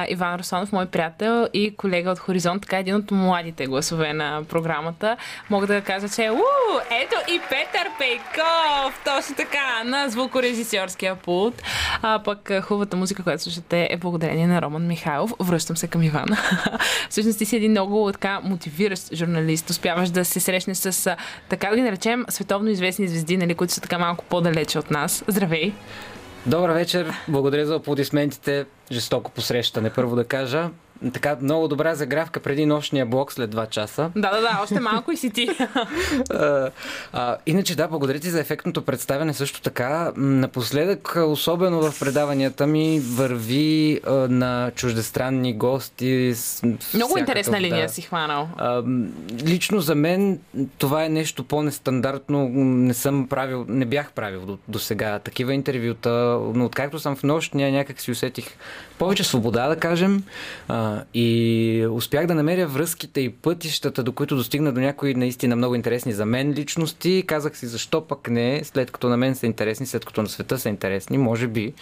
Иван Русанов, мой приятел и колега от Хоризонт, така един от младите гласове на програмата. Мога да кажа, че у, ето и Петър Пейков, точно така, на звукорежисьорския пулт. А пък хубавата музика, която слушате е благодарение на Роман Михайлов. Връщам се към Иван. Всъщност ти си един много така мотивиращ журналист. Успяваш да се срещнеш с, така да ги наречем, световно известни звезди, нали, които са така малко по-далече от нас. Здравей! Добър вечер, благодаря за аплодисментите. Жестоко посрещане, първо да кажа. Така, много добра загравка преди нощния блок след 2 часа. Да, да, да, още малко и си ти. А, а, иначе да, благодаря ти за ефектното представяне също така. Напоследък, особено в предаванията ми, върви а, на чуждестранни гости. С, Много всякакъв, интересна линия да. си хванал. А, лично за мен това е нещо по-нестандартно. Не съм правил, не бях правил до, до сега такива интервюта, но откакто съм в нощния, някак си усетих повече свобода, да кажем. А, и успях да намеря връзките и пътищата, до които достигна до някои наистина много интересни за мен личности. Казах си защо пък не, след като на мен са интересни, след като на света са интересни, може би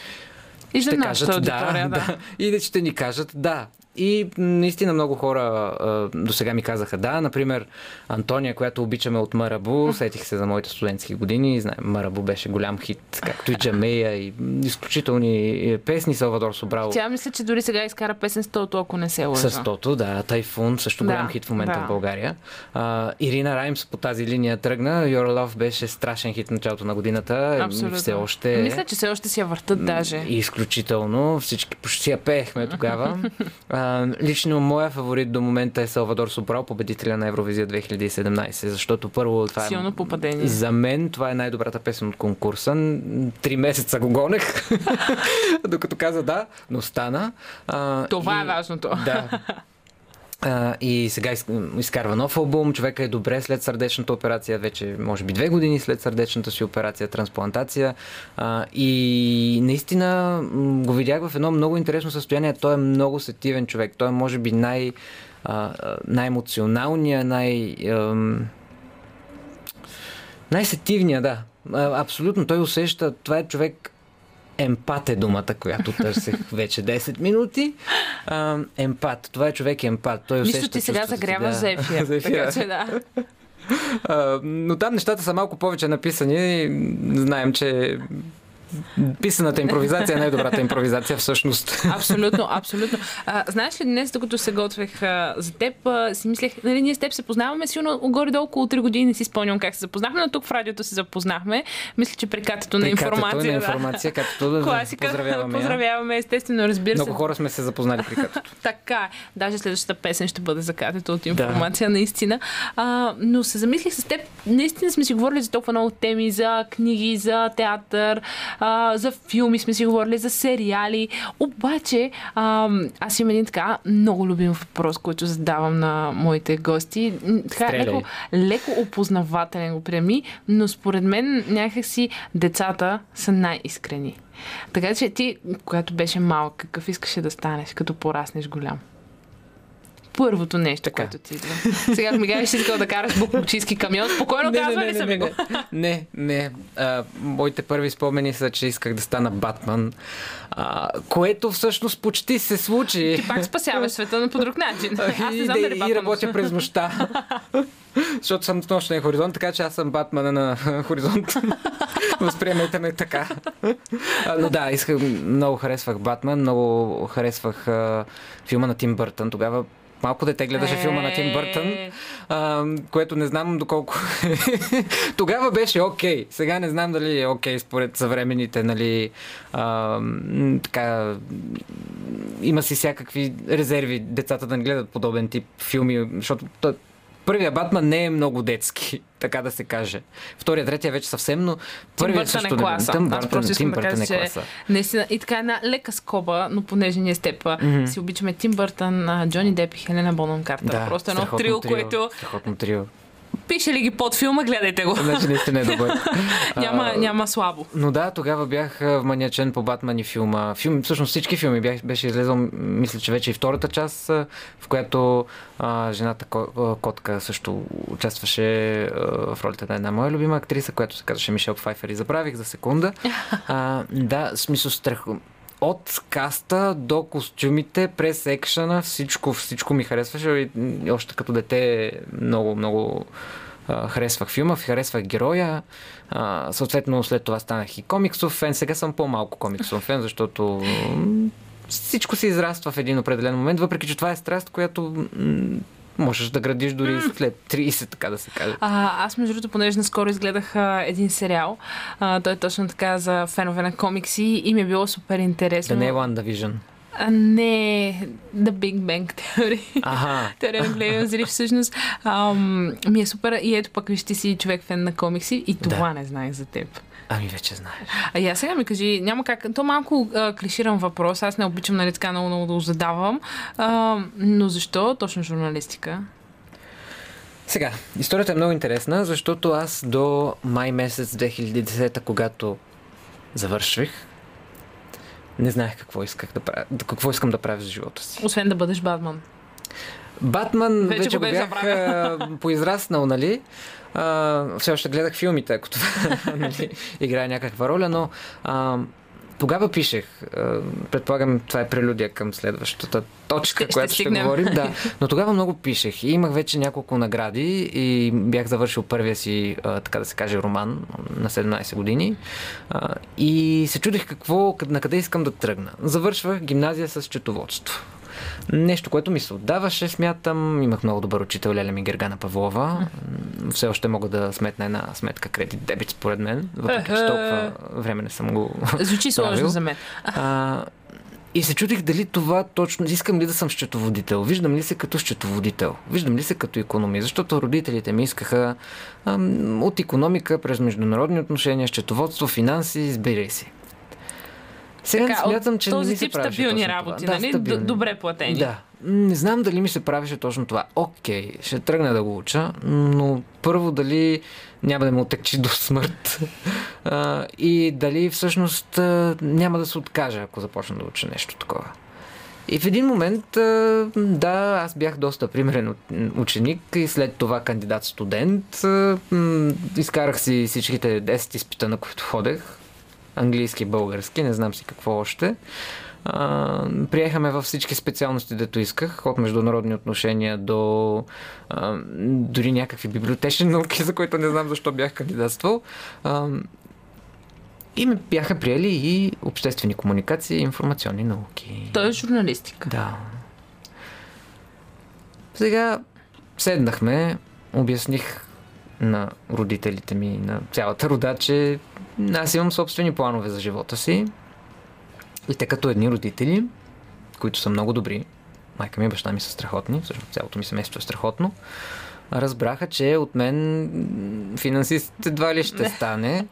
И за ще нашата кажат аудитория, да, да. И да ще ни кажат да. И наистина много хора до сега ми казаха да. Например, Антония, която обичаме от Марабу, сетих се за моите студентски години. Знаем, Марабу беше голям хит, както и Джамея, и изключителни е, песни Салвадор Собрал. Тя мисля, че дори сега изкара песен с Тото, ако не се лъжа. С Тото, да. Тайфун, също голям Да, хит в момента да. в България. А, Ирина Раймс по тази линия тръгна. Your Love беше страшен хит в началото на годината. Абсолютно. Все още е. Мисля, че все още си я въртат даже. Изключително. Всички почти я пеехме тогава. а, лично моя фаворит до момента е Салвадор Собрал, победителя на Евровизия 2017, защото първо това Силно е... попадение. За мен това е най-добрата песен от конкурса. Три месеца го гонех, докато каза да, но стана. А, Това и- е важното. Да. И сега из, изкарва нов албум. Човека е добре след сърдечната операция, вече може би две години след сърдечната си операция, трансплантация. А, и наистина го видях в едно много интересно състояние. Той е много сетивен човек. Той е може би най, а, най-емоционалния, най... ам, най-сетивния, да. Абсолютно. Той усеща. Това е човек Емпат е думата, която търсех вече 10 минути. А, емпат. Това е човек емпат. Той Нищо усеща ти сега загряваш да. за ефир. за ефира. Така че да. А, но там нещата са малко повече написани. Знаем, че писаната импровизация е най-добрата импровизация всъщност. Абсолютно, абсолютно. А, знаеш ли, днес, докато се готвех а, за теб, а, си мислех, нали, ние с теб се познаваме, сигурно горе-долу около 3 години не си спомням как се запознахме, но тук в радиото се запознахме. Мисля, че прекатето на информация. на да. информация, както да Класика. поздравяваме. Поздравяваме, естествено, разбира се. Много хора сме се запознали при като. Така. Даже следващата песен ще бъде за катето от информация, да. наистина. А, но се замислих с теб, наистина сме си говорили за толкова много теми, за книги, за театър, а, за филми сме си говорили, за сериали. Обаче, а, аз имам един така много любим въпрос, който задавам на моите гости. Така, Стреляй. леко, леко опознавателен го приеми, но според мен някакси децата са най-искрени. Така че ти, когато беше малък, какъв искаше да станеш, като пораснеш голям? Първото нещо, Така. което ти идва. Сега, ако ми кажеш, че искал да караш буклучийски камион, спокойно казвали са ми го. не, не. А, моите първи спомени са, че исках да стана Батман, а, което всъщност почти се случи. Ти пак спасяваш света, но по друг начин. Аз не знам и, дали и работя през нощта. Защото съм нощния хоризонт, така че аз съм Батмана на хоризонт. Възприемайте ме така. Но да, исках, много харесвах Батман, много харесвах а, филма на Тим Бъртън. Тогава малко дете гледаше филма на Тим Бъртън, Е. а, което не знам доколко... Тогава беше окей. Сега не знам дали е окей според съвременните, нали... А, така... Има си всякакви резерви децата да не гледат подобен тип филми, защото Първия Батман не е много детски, така да се каже. Втория, третия вече съвсем, но първият също е не- класа. Тим Аз Бъртън, просто искам Тим да кажа, е че наистина и така една лека скоба, но понеже ние с теб Мгм. си обичаме Тим Бъртън, Джони Деп и Хелена Бонон Картер. Да, просто едно страхотно трио, което Страхотно трио. Пише ли ги под филма, гледайте го. Значи наистина е добър. няма, А, няма слабо. Но да, тогава бях вманячен по Батман и филма. Филм, всъщност всички филми бях, беше излезъл, мисля, че вече и втората част, в която а, жената Котка също участваше а, в ролята на една моя любима актриса, която се казваше Мишел Пфайфер и забравих за секунда. А, да, смисъл страх. От каста до костюмите, през екшена, всичко, всичко ми харесваше. И, още като дете много, много а, харесвах филма, харесвах героя. А, съответно, след това станах и комиксов фен. Сега съм по-малко комиксов фен, защото всичко се израства в един определен момент, въпреки че това е страст, която можеш да градиш дори след 30, така да се каже. А, аз, между другото, понеже наскоро изгледах а, един сериал, а, той е точно така за фенове на комикси и ми е било супер интересно. Да не е One Division. А, не, The Big Bang Theory. Аха. Теория на големия взрив, всъщност. Ам, ми е супер. И ето пък виж, ти си човек фен на комикси и това Да. не знаех за теб. Ами вече знаеш. А я сега ми кажи, няма как. То малко а, клиширан въпрос. Аз не обичам нали така много, много да го задавам. А, но защо точно журналистика? Сега, историята е много интересна, защото аз до май месец 2010, когато завърших, не знаех какво исках да правя, какво искам да правя за живота си. Освен да бъдеш Батман. Батман Вече вече, го бях поизраснал, нали? А, все още гледах филмите, ако това нали, играе някаква роля, но а, тогава пишех. Предполагам, това е прелюдия към следващата точка, Ще- ще която ще, стигнем. говорим. Да. Но тогава много пишех и имах вече няколко награди и бях завършил първия си, така да се каже, роман на 17 години. И се чудех какво, на къде искам да тръгна. Завършвах гимназия с счетоводство. Нещо, което ми се отдаваше, смятам. Имах много добър учител Леля ми Гергана Павлова. Все още мога да сметна една сметка кредит дебит, според мен. Въпреки, че толкова време не съм го Звучи сложно за мен. А, и се чудих дали това точно... Искам ли да съм счетоводител? Виждам ли се като счетоводител? Виждам ли се като економия? Защото родителите ми искаха ам, от економика през международни отношения, счетоводство, финанси, избери си. Сега Така, смятам, че този не ми тип стабилни работи, това. нали? Да, стабилни. Добре платени. Да. Не знам дали ми се правеше точно това. Окей, ще тръгна да го уча, но първо дали няма да ме отекчи до смърт а, и дали всъщност а, няма да се откажа, ако започна да уча нещо такова. И в един момент, да, аз бях доста примерен ученик и след това кандидат студент. Изкарах си всичките 10 изпита, на които ходех. Английски, български, не знам си какво още. А, приехаме във всички специалности, дето исках, от международни отношения до а, дори някакви библиотечни науки, за които не знам защо бях кандидатствал. А, и ме бяха приели и обществени комуникации и информационни науки. Той е журналистика. Да. Сега седнахме, обясних на родителите ми, на цялата рода, че аз имам собствени планове за живота си. И те като едни родители, които са много добри, майка ми и баща ми са страхотни, всъщност цялото ми семейство е страхотно, разбраха, че от мен финансист едва ли ще стане,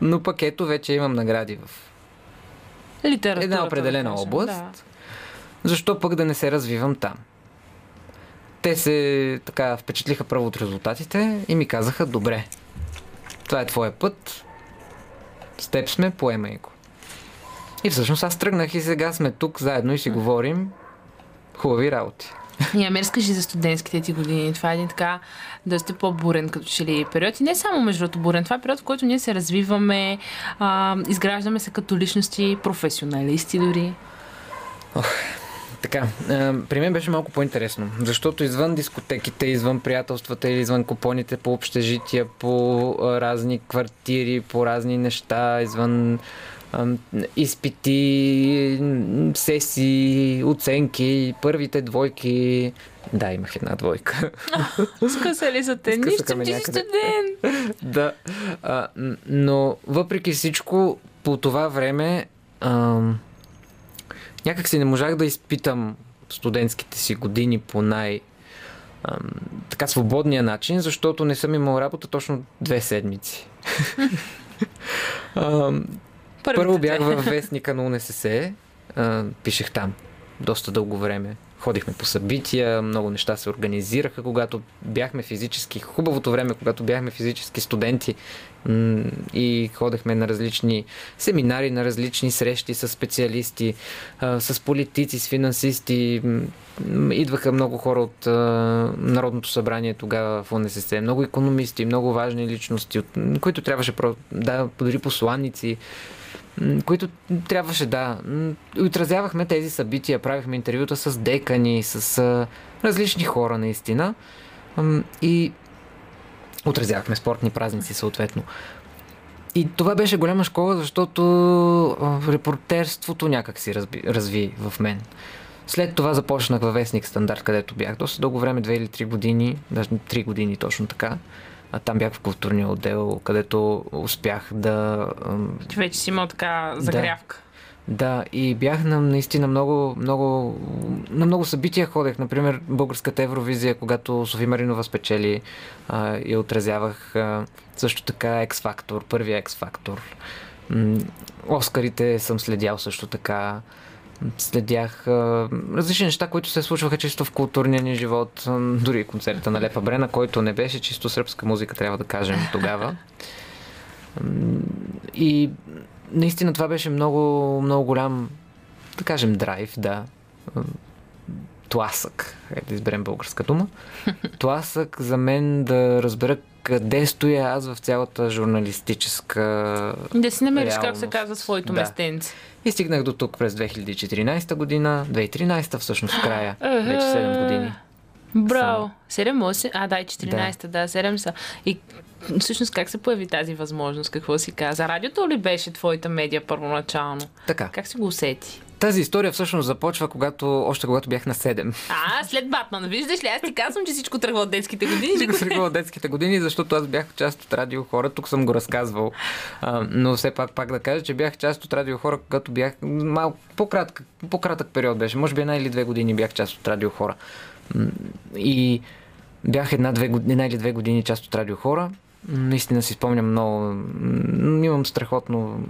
но пък ето вече имам награди в една определена да кажем, област, Да. защо пък да не се развивам там? Те се така впечатлиха първо от резултатите и ми казаха, добре, това е твоя път, с теб сме, поемай го. И всъщност аз тръгнах и сега сме тук заедно и си говорим хубави работи. И разкажи за студентските ти години. Това е един така доста по-бурен като че ли период. И не само между другото бурен. Това е период, в който ние се развиваме, а, изграждаме се като личности, професионалисти дори. Така, а, при мен беше малко по-интересно, защото извън дискотеките, извън приятелствата или извън купоните по общежития, по а, разни квартири, по разни неща, извън а, изпити, сесии, оценки, първите двойки. Да, имах една двойка. Скъсали са те. Нищо, ти студент. да. А, но въпреки всичко, по това време ам, някак си не можах да изпитам студентските си години по най- ам, така свободния начин, защото не съм имал работа точно две седмици. ам, първо бях във вестника на УНСС, а, пишех там доста дълго време ходихме по събития, много неща се организираха, когато бяхме физически, хубавото време, когато бяхме физически студенти и ходехме на различни семинари, на различни срещи с специалисти, с политици, с финансисти. Идваха много хора от Народното събрание тогава в УНСС, много економисти, много важни личности, които трябваше да, дори посланници, които трябваше да. Отразявахме тези събития, правихме интервюта с декани, с различни хора наистина. И отразявахме спортни празници съответно. И това беше голяма школа, защото репортерството някак си разби, разви в мен. След това започнах във Вестник Стандарт, където бях доста дълго време, две или три години, даже три години точно така. А там бях в културния отдел, където успях да вече си имал така загрявка. да, и бях на наистина много, много, на много събития ходех. Например, българската Евровизия, когато Софи Маринова спечели, а, я отразявах. А, също така X-Factor, първия. М, Оскарите съм следял също така. Следях а, различни неща, които се случваха чисто в културния ни живот. Дори концерта на Лепа Брена, който не беше чисто сръбска музика, трябва да кажем тогава. И наистина това беше много, много голям, да кажем, драйв, да. Тласък, е да изберем българска дума. Тласък за мен да разбера къде стоя аз в цялата журналистическа Да си намериш, как се казва, своето Да. местенце. И стигнах до тук през 2014 година, 2013 всъщност края, вече 7 години. Браво. 7, 8, а да, и 14, да, 7 са. И всъщност как се появи тази възможност? Какво си каза? Радиото ли беше твоята медия първоначално? Така. Как си го усети? Тази история всъщност започва, когато, още когато бях на 7. А, след Батман. Виждаш ли, аз ти казвам, че всичко тръгва от детските години. Го срегува от детските години, защото аз бях част от радио хора. Тук съм го разказвал. А, но все пак пак да кажа, че бях част от радио хора, когато бях малко по-кратък, по-кратък период беше. Може би една или две години бях част от радио хора. И бях една, две, год- една или две години част от радио хора. Наистина си спомням много. Имам страхотно,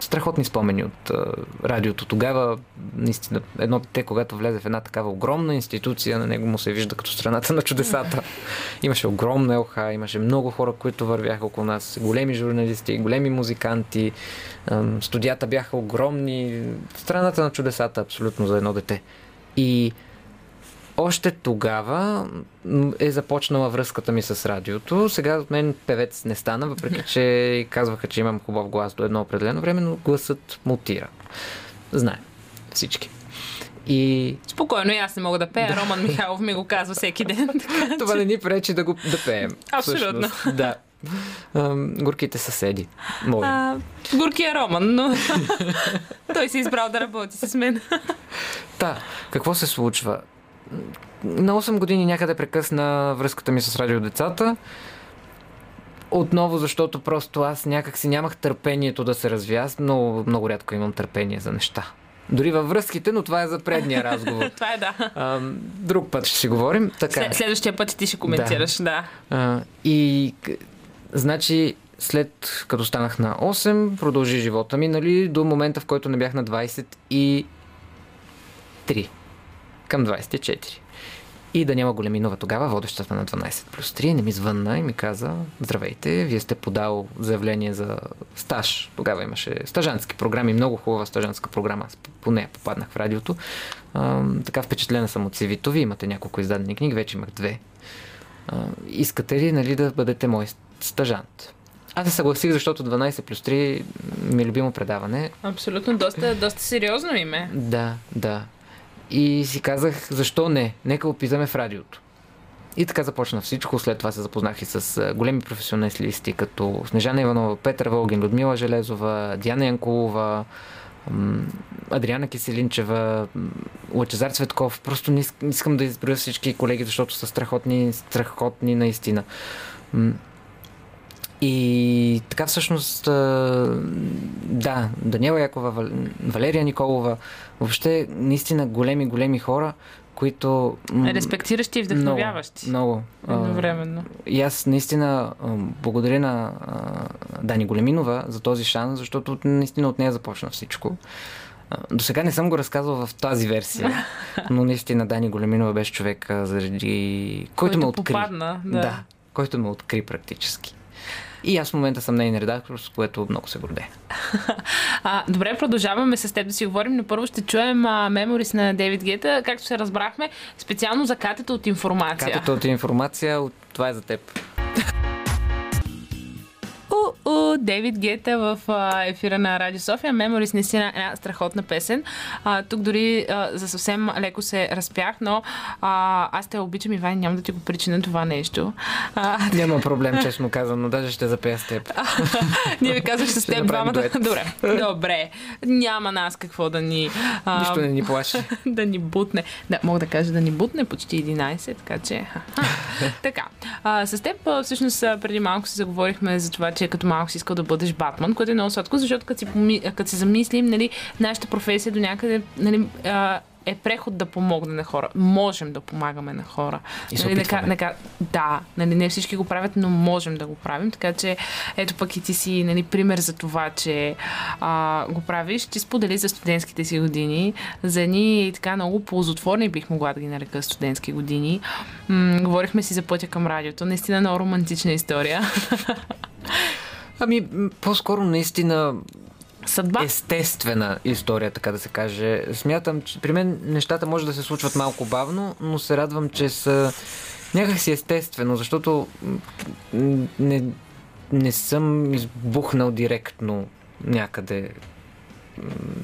страхотни спомени от а, радиото тогава. Наистина, едно дете, когато влезе в една такава огромна институция, на него му се вижда като страната на чудесата. Имаше огромна ЛХ, имаше много хора, които вървяха около нас. Големи журналисти, големи музиканти. Студията бяха огромни. Страната на чудесата, абсолютно, за едно дете. И още тогава е започнала връзката ми с радиото. Сега от мен певец не стана, въпреки че казваха, че имам хубав глас до едно определено време, но гласът мутира. Знаем всички. И Спокойно, и аз не мога да пея. Роман Михайлов ми го казва всеки ден. Така, това не ни пречи да го да пеем. Абсолютно. всъщност. Да. Горките съседи. Мои. А, горкия Роман, но той си избрал да работи с мен. Та, какво се случва? На 8 години някъде прекъсна връзката ми с радиодецата. Отново, защото просто аз някак си нямах търпението да се развия. Аз много, много рядко имам търпение за неща. Дори във връзките, но това е за предния разговор. Това е да. А, друг път ще си говорим. Така. След, следващия път ти ще коментираш, да. да. А, и значи след като станах на 8, продължи живота ми, нали, до момента, в който не бях на 23. Към 24. И да няма Големинова тогава, водещата на 12 плюс 3, не ми звънна и ми каза, здравейте, вие сте подал заявление за стаж. Тогава имаше стажантски програми, много хубава стажантска програма. По нея попаднах в радиото. А, така впечатлена съм от CV-то. Вие имате няколко издадени книги, вече имах две. А, искате ли нали, да бъдете мой стажант? Аз се съгласих, защото 12 плюс 3 ми е любимо предаване. Абсолютно, доста, доста сериозно име. Да, да. И си казах, защо не? Нека опитаме в радиото. И така започна всичко. След това се запознах и с големи професионалисти, като Снежана Иванова, Петър Волгин, Людмила Железова, Диана Янкулова, Адриана Киселинчева, м, Лъчезар Цветков. Просто не искам да изброя всички колеги, защото са страхотни, страхотни наистина. И така всъщност, да, Даниела Якова, Вал- Валерия Николова, въобще наистина големи, големи хора, които... Респектиращи и вдъхновяващи. Много. Едновременно. И аз наистина благодаря на Дани Големинова за този шанс, защото наистина от нея започна всичко. До сега не съм го разказвал в тази версия, но наистина Дани Големинова беше човек, заради който, ме откри. попадна. Да. да, който ме откри практически. И аз в момента съм нейн редактор, с което много се гордея. А, добре, продължаваме с теб да си говорим, но първо ще чуем а, меморис на Дейвид Гета, както се разбрахме, специално за катета от информация. Катето от информация, това е за теб. У, Дейвид Гета в а, ефира на Радио София. Меморис наистина е една страхотна песен. А, тук дори а, за съвсем леко се разпях, но а, аз те обичам, Иван, няма да ти го причина това нещо. А, Няма проблем, честно казано, даже ще запея с теб. ние ви казах с теб двамата. Добре, добре. Няма нас какво да ни... а, Нищо не ни плаши. да ни бутне. Да, мога да кажа да ни бутне почти 11, така че... така, а, с теб всъщност преди малко си заговорихме за това, че като малко си искал да бъдеш Батман, което е много сладко, защото като си, като си замислим, нали, нашата професия до някъде нали, а, е преход да помогне на хора. Можем да помагаме на хора. И нали, да, опитваме. ка- да, ка- да, нали, не всички го правят, но можем да го правим. Така че, ето пък и ти си нали, пример за това, че а, го правиш. Ти сподели за студентските си години, за едни така много ползотворни, бих могла да ги нарека студентски години. М- говорихме си за пътя към радиото. Наистина много романтична история. Ами, по-скоро наистина Съдба. естествена история, така да се каже. Смятам, че при мен нещата може да се случват малко бавно, но се радвам, че са някакси естествено, защото не, не съм избухнал директно някъде,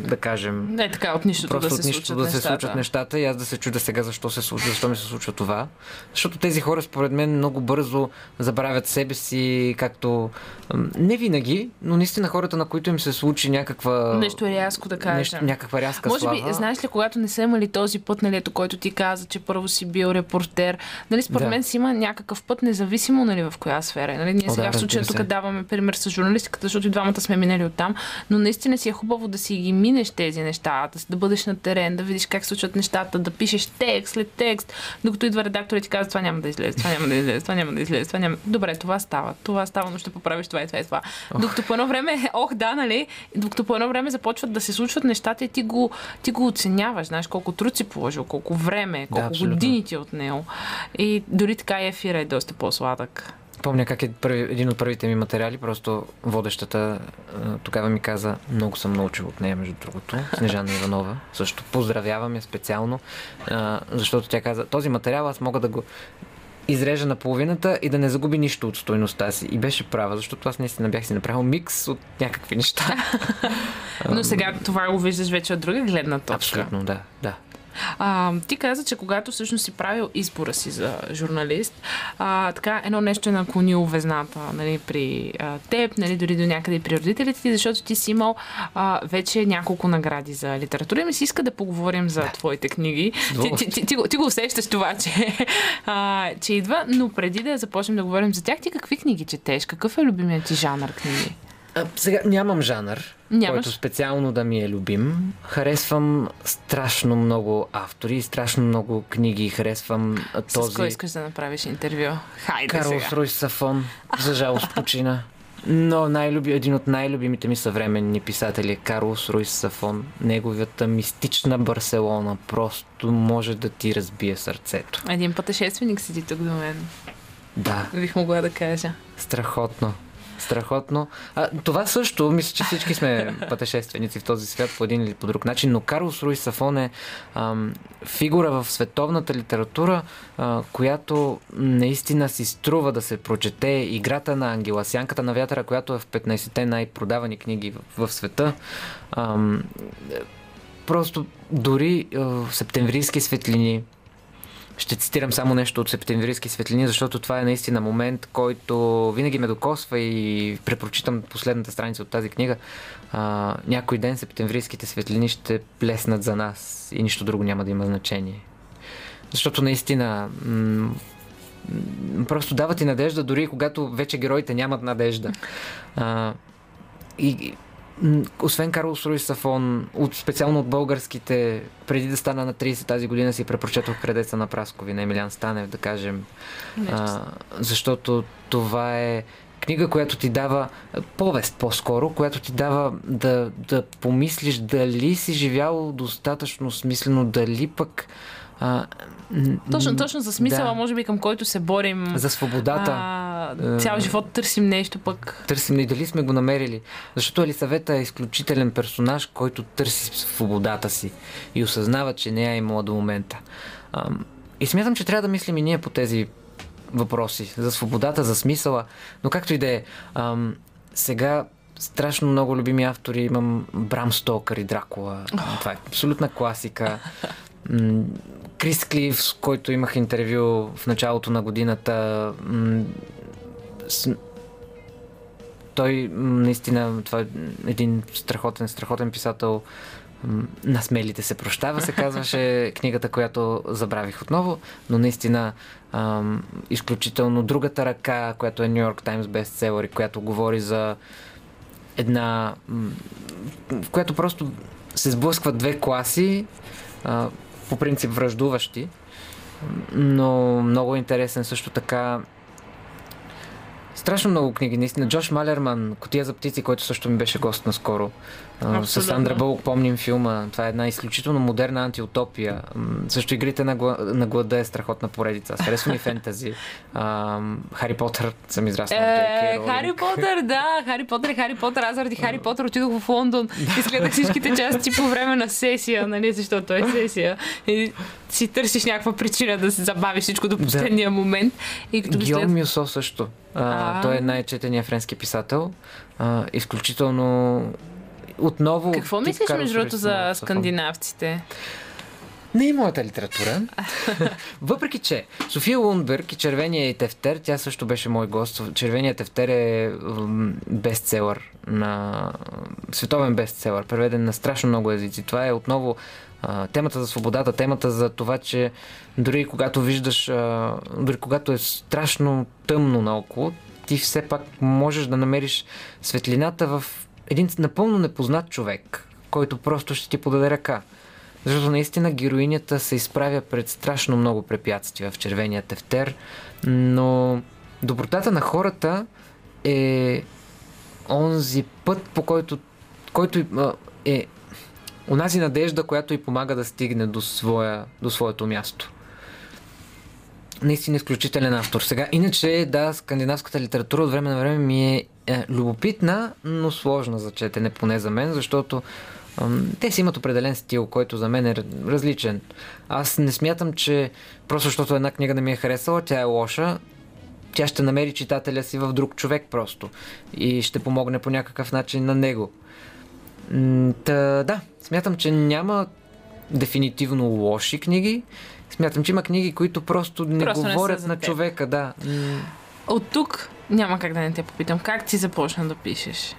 да кажем, Не така, от нищото Просто да от се нищо случват да се случват нещата и аз да се чудя сега защо се случва, защо ми се случва това. Защото тези хора, според мен, много бързо забравят себе си, както... Не винаги, но наистина хората, на които им се случи някаква... Нещо рязко да кажем. нещо, някаква рязка Може би, слава. знаеш ли, когато не са имали този път, нали, ето, който ти каза, че първо си бил репортер, нали, според Да. мен си има някакъв път, независимо нали, в коя сфера. е, Нали? Ние О, сега да, в случая тук даваме пример с журналистиката, защото и двамата сме минали оттам, но наистина си е хубаво да си ги минеш тези неща, да, да бъдеш на терен, да видиш как се случват нещата, да пишеш текст след текст, докато идва редактор и ти казва, това няма да излезе, това няма да излезе, това няма да излезе, това няма. Добре, това става, това става, но ще поправиш това и това и това. Докато по едно време, ох да, нали, докато по едно време започват да се случват нещата и ти го, ти го оценяваш, знаеш колко труд си положил, колко време, колко абсолютно. години ти е отнел. И дори така и ефира е доста по-сладък. Помня как е първи, един от първите ми материали, просто водещата тогава ми каза, много съм научил от нея, между другото, Снежана Иванова. Също поздравявам я специално, защото тя каза, този материал аз мога да го изрежа на половината и да не загуби нищо от стойността си. И беше права, защото аз наистина бях си направил микс от някакви неща. Но сега това го виждаш вече от друга гледна точка. Абсолютно, да, да. А, ти каза, че когато всъщност си правил избора си за журналист, а, така едно нещо е наклонило везната нали, при а, теб, нали, дори до някъде при родителите ти, защото ти си имал а, вече няколко награди за литература и ми се иска да поговорим за твоите книги. Ти, ти, ти, ти, го, ти го усещаш това, че, а, че идва, но преди да започнем да говорим за тях, ти какви книги четеш? Какъв е любимият ти жанр книги? А, сега нямам жанр, Нямаш? който специално да ми е любим. Харесвам страшно много автори, страшно много книги. Харесвам а, С кой този искаш да направиш интервю? Хайде Карлос сега. Руйс Сафон. За жалост почина. Но най-люби, един от най-любимите ми съвременни писатели е Карлос Руйс Сафон. Неговата мистична Барселона просто може да ти разбие сърцето. Един пътешественик седи тук до мен. Да, Бих могла да кажа. страхотно. Страхотно. А, това също, мисля, че всички сме пътешественици в този свят по един или по друг начин, но Карлос Руис Сафон е ам, фигура в световната литература, а, която наистина си струва да се прочете. Играта на Ангела, Сянката на вятъра, която е в 15-те най-продавани книги в, в света. Ам, просто дори в септемврийски светлини, ще цитирам само нещо от септемврийски светлини, защото това е наистина момент, който винаги ме докосва и препрочитам последната страница от тази книга. А, някой ден септемврийските светлини ще плеснат за нас и нищо друго няма да има значение. Защото наистина м- просто дава ти надежда, дори и когато вече героите нямат надежда. А, и, освен Карлос Руис Сафон, от, специално от българските, преди да стана на 30 тази година си препрочетох Кредеца на Праскови на Емилиан Станев, да кажем. А, защото това е Книга, която ти дава, повест по-скоро, която ти дава да, да помислиш дали си живял достатъчно смислено, дали пък а, Точно, точно за смисъла, да. може би, към който се борим. За свободата. А, цял Е. живот търсим нещо пък. Търсим и дали сме го намерили. Защото Елисавета е изключителен персонаж, който търси свободата си и осъзнава, че не е имала до момента. Ам, И смятам, че трябва да мислим и ние по тези въпроси. За свободата, за смисъла. Но както и да е. Сега страшно много любими автори имам Брам Стокър и Дракула. Това е абсолютна класика. Крис Клив, с който имах интервю в началото на годината. с- той наистина, това е един страхотен, страхотен писател. На смелите се прощава, се казваше книгата, която забравих отново, но наистина ам, изключително другата ръка, която е Нью Йорк Таймс бестселър и която говори за една, в която просто се сблъскват две класи, а, по принцип връждуващи, но много интересен също така Страшно много книги, наистина. Джош Малерман, Котия за птици, който също ми беше гост наскоро. А, С Абсолютно. Сандра Бълк помним филма. Това е една изключително модерна антиутопия. Също игрите на, гла... на глада е страхотна поредица. Харесва ми фентази. А, Хари Потър съм израснал. Е. Хари Потър, да, Хари Потър Хари Потър. Аз заради Хари Потър отидох в Лондон и изгледах всичките части по време на сесия, нали, защото е сесия. И си търсиш някаква причина да се забави всичко до последния момент. И като след... Мюсо също. А, той е най-четения френски писател. А, изключително отново... Какво мислиш, между другото, за скандинавците? Не е моята литература. Въпреки, че София Лунберг и Червения и тефтер, тя също беше мой гост. Червения тефтер е бестселър на световен бестселър, преведен на страшно много езици. Това е отново темата за свободата, темата за това, че дори когато виждаш, дори когато е страшно тъмно наоколо, ти все пак можеш да намериш светлината в един напълно непознат човек, който просто ще ти подаде ръка. Защото наистина героинята се изправя пред страшно много препятствия в червения тефтер, но добротата на хората е онзи път, по който, който е онази надежда, която й помага да стигне до, своя, до своето място. Наистина изключителен автор. Сега, иначе, да, скандинавската литература от време на време ми е, е любопитна, но сложна за четене, поне за мен, защото те си имат определен стил, който за мен е различен. Аз не смятам, че просто защото една книга не ми е харесала, тя е лоша, тя ще намери читателя си в друг човек просто и ще помогне по някакъв начин на него. Та, да, смятам, че няма дефинитивно лоши книги. Смятам, че има книги, които просто не Просто не говорят за на теб. човека, да. От тук няма как да не те попитам. Как ти започна да пишеш?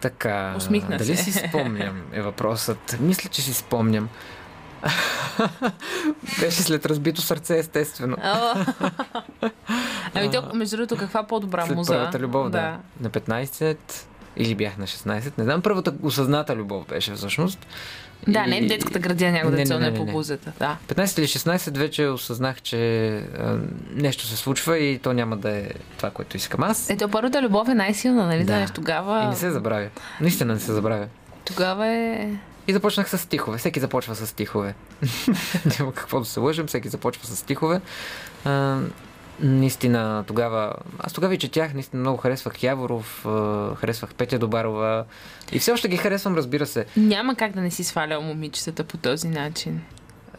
Така, Усмихна дали се. си спомням е въпросът. Мисля, че си спомням. Беше след разбито сърце, естествено. Ами то, между другото, каква по-добра След муза? първата любов, да. На 15 или бях на 16, не знам. Първата осъзната любов беше всъщност. Да, И- не в детската градина някой да не, целне не, по бузата. Да. 15 или 16 вече осъзнах, че а, нещо се случва и то няма да е това, което искам аз. Ето, първата любов е най-силна, нали? Да. Знаеш, тогава... И не се забравя. Наистина не се забравя. Тогава е... И започнах с стихове. Всеки започва с стихове. Няма какво да се лъжим, всеки започва с стихове. А, наистина тогава... Аз тогава и четях, наистина много харесвах Яворов, харесвах Петя Добарова. И все още ги харесвам, разбира се. Няма как да не си свалял момичетата по този начин.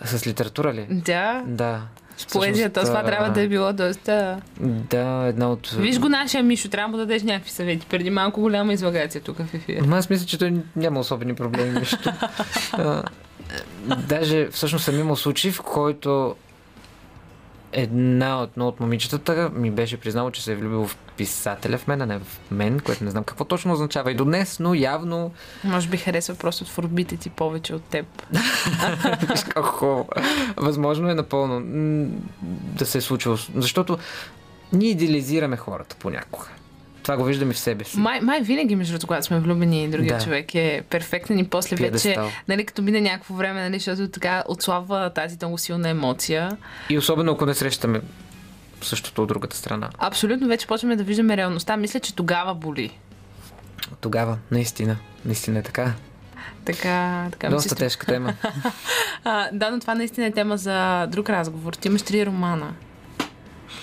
С литература ли? Да. Да. С поезията, това трябва да е било доста... Да, една от... Виж го нашия Мишо, трябва да дадеш някакви съвети. Преди малко голяма излагация тук в ефир. Ама аз мисля, че той няма особени проблеми. Нищо. А, Даже всъщност съм имал случай, в който една от, едно от момичетата ми беше признало, че се е влюбил в писателя в мен, а не в мен, което не знам какво точно означава и до днес, но явно Може би харесва просто творбите ти повече от теб. Виж хубаво. Възможно е напълно да се е случило. Защото ние идеализираме хората понякога. Това го виждаме в себе си. Май, май винаги, между другото, когато сме влюбени, другия Да. човек е перфектен и после вече, Пиедестал. нали, като мине някакво време, нали, защото така отслабва тази много силна емоция. И особено ако не срещаме същото от другата страна. Абсолютно вече почваме да виждаме реалността. Мисля, че тогава боли. Тогава, наистина, наистина е така. Така, така Доста струва. тежка тема. А, да, но това наистина е тема за друг разговор. Ти имаш три романа,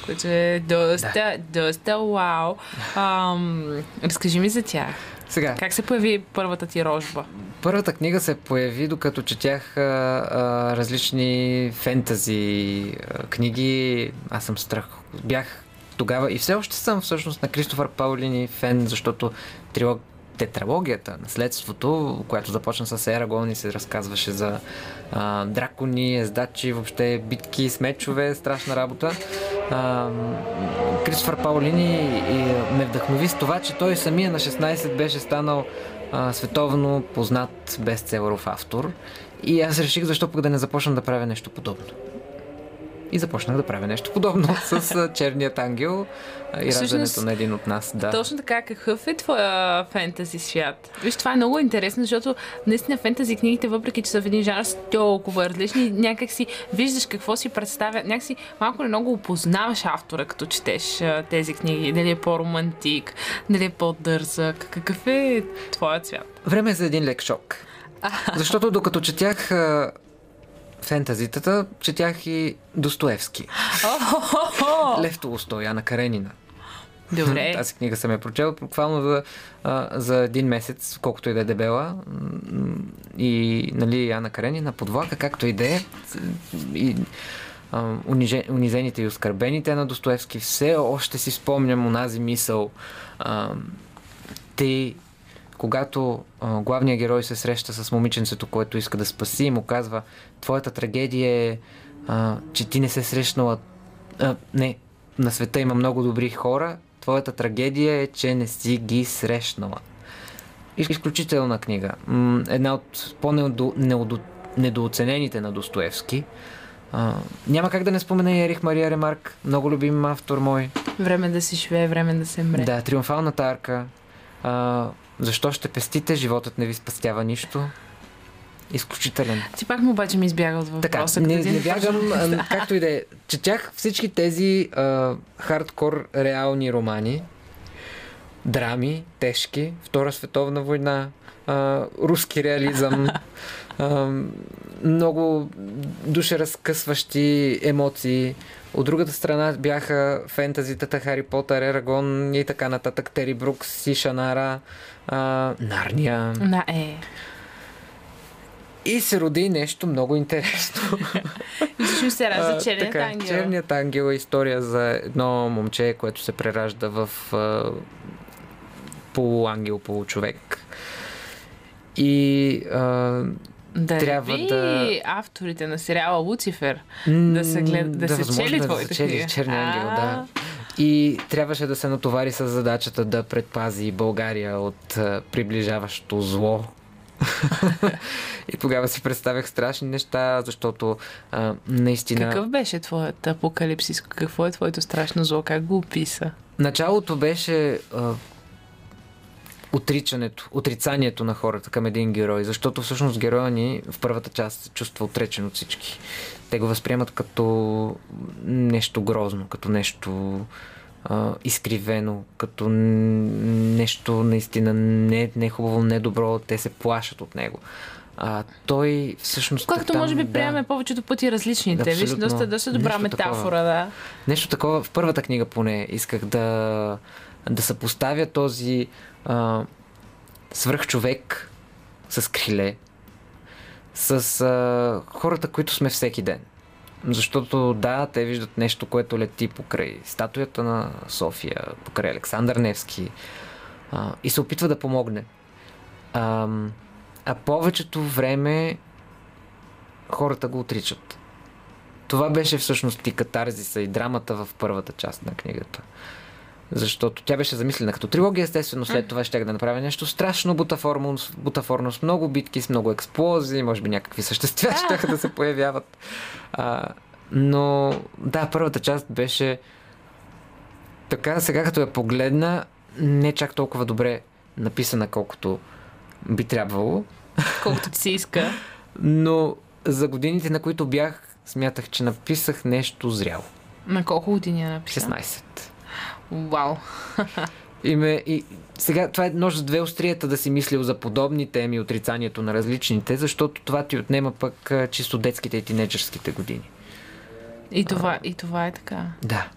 които е доста, доста вау. Ам, разкажи ми за тях. Сега, Как се появи първата ти рожба? Първата книга се появи, докато четях а, а, различни фентази а, книги. Аз съм страх. Бях тогава и все още съм всъщност на Кристофър Паулини фен, защото трилог, тетралогията, наследството, която започна с Ерагон и се разказваше за а, дракони, ездачи, въобще битки с мечове, страшна работа. А, Кристофър Паулини ме вдъхнови с това, че той самия на 16 беше станал а, световно познат бестселеров автор. И аз реших защо пък да не започна да правя нещо подобно. И започнах да правя нещо подобно с Черният ангел и Всъщност, раждането на един от нас. Да. Точно така, какъв е твоя фентази свят? Виж, това е много интересно, защото наистина фентази книгите, въпреки че са в един жанр, са толкова различни, някак си виждаш какво си представя, някак си малко или много опознаваш автора, като четеш тези книги. Дали е по-романтик, дали е по-дързък. Какъв е твоят свят? Време е за един лек шок. Защото докато четях фентазитата, четях и Достоевски. Лев Толстой, Яна Каренина. Добре. Тази книга съм я прочел буквално за, а, за един месец, колкото и да е дебела. И, нали, Яна Каренина под влака, както и да е. И а, унизените и оскърбените на Достоевски. Все още си спомням онази мисъл. А, те, когато а, главният герой се среща с момиченцето, което иска да спаси, и му казва, твоята трагедия е, а, че ти не се срещнала... А, не, на света има много добри хора, твоята трагедия е, че не си ги срещнала. Из- Изключителна книга. Една от по-недооценените на Достоевски. А, няма как да не спомена и Ерих Мария Ремарк, много любим автор мой. Време да си живее, време да се мре. Да, Триумфалната арка. А, защо ще пестите? Животът не ви спастява нищо. Изключителен. Ти пак му обаче ми избяга от Така, въпроса. не, ти не започна- бягам, както и да е. Четях всички тези а, хардкор реални романи, драми, тежки, Втора световна война, а, руски реализъм, а, много душеразкъсващи емоции. От другата страна бяха фентазитата Хари Потър, Ерагон и така нататък, Тери Брукс и Шанара, а, Нарния. Да, е. И се роди нещо много интересно. И всъщност се ражда черният така, ангел. Черният ангел е история за едно момче, което се преражда в а, полуангел, получовек. И а, Да трябва ви да- авторите на сериала Луцифер да се, глед... да се възможно чели е да твоите се чели. Черния ангел, да. И трябваше да се натовари с задачата да предпази България от а, приближаващо зло. и тогава си представях страшни неща, защото а, наистина... Какъв беше твоят апокалипсис? Какво е твоето страшно зло? Как го описа? Началото беше а, отричането, отрицанието на хората към един герой, защото всъщност героя ни в първата част се чувства отречен от всички. Те го възприемат като нещо грозно, като нещо а, изкривено, като нещо наистина не, не хубаво, не добро. Те се плашат от него. А той всъщност. Както там, може би да. приемаме повечето пъти различните. Виж, Абсолютно. доста, доста добра Нещо метафора, такова. да. Нещо такова в първата книга поне исках да, да съпоставя този а, свръхчовек с криле с а, хората, които сме всеки ден. Защото да, те виждат нещо, което лети покрай статуята на София, покрай Александър Невски а, и се опитва да помогне. А, а повечето време хората го отричат. Това беше всъщност и катарзиса и драмата в първата част на книгата. Защото тя беше замислена като трилогия, естествено след това ще да направя нещо страшно бутафорно, бутафорно с много битки, с много експлозии, може би някакви същества ще да се появяват. А, но да, първата част беше така, сега като я погледна, не чак толкова добре написана, колкото би трябвало. Колкото ти се иска. Но за годините, на които бях, смятах, че написах нещо зряло. На колко години е написал? 16. Вау. И, ме, и сега това е нож с две острията да си мислил за подобни теми, отрицанието на различните, защото това ти отнема пък а, чисто детските и тинейджърските години. И това, и това е така. Да.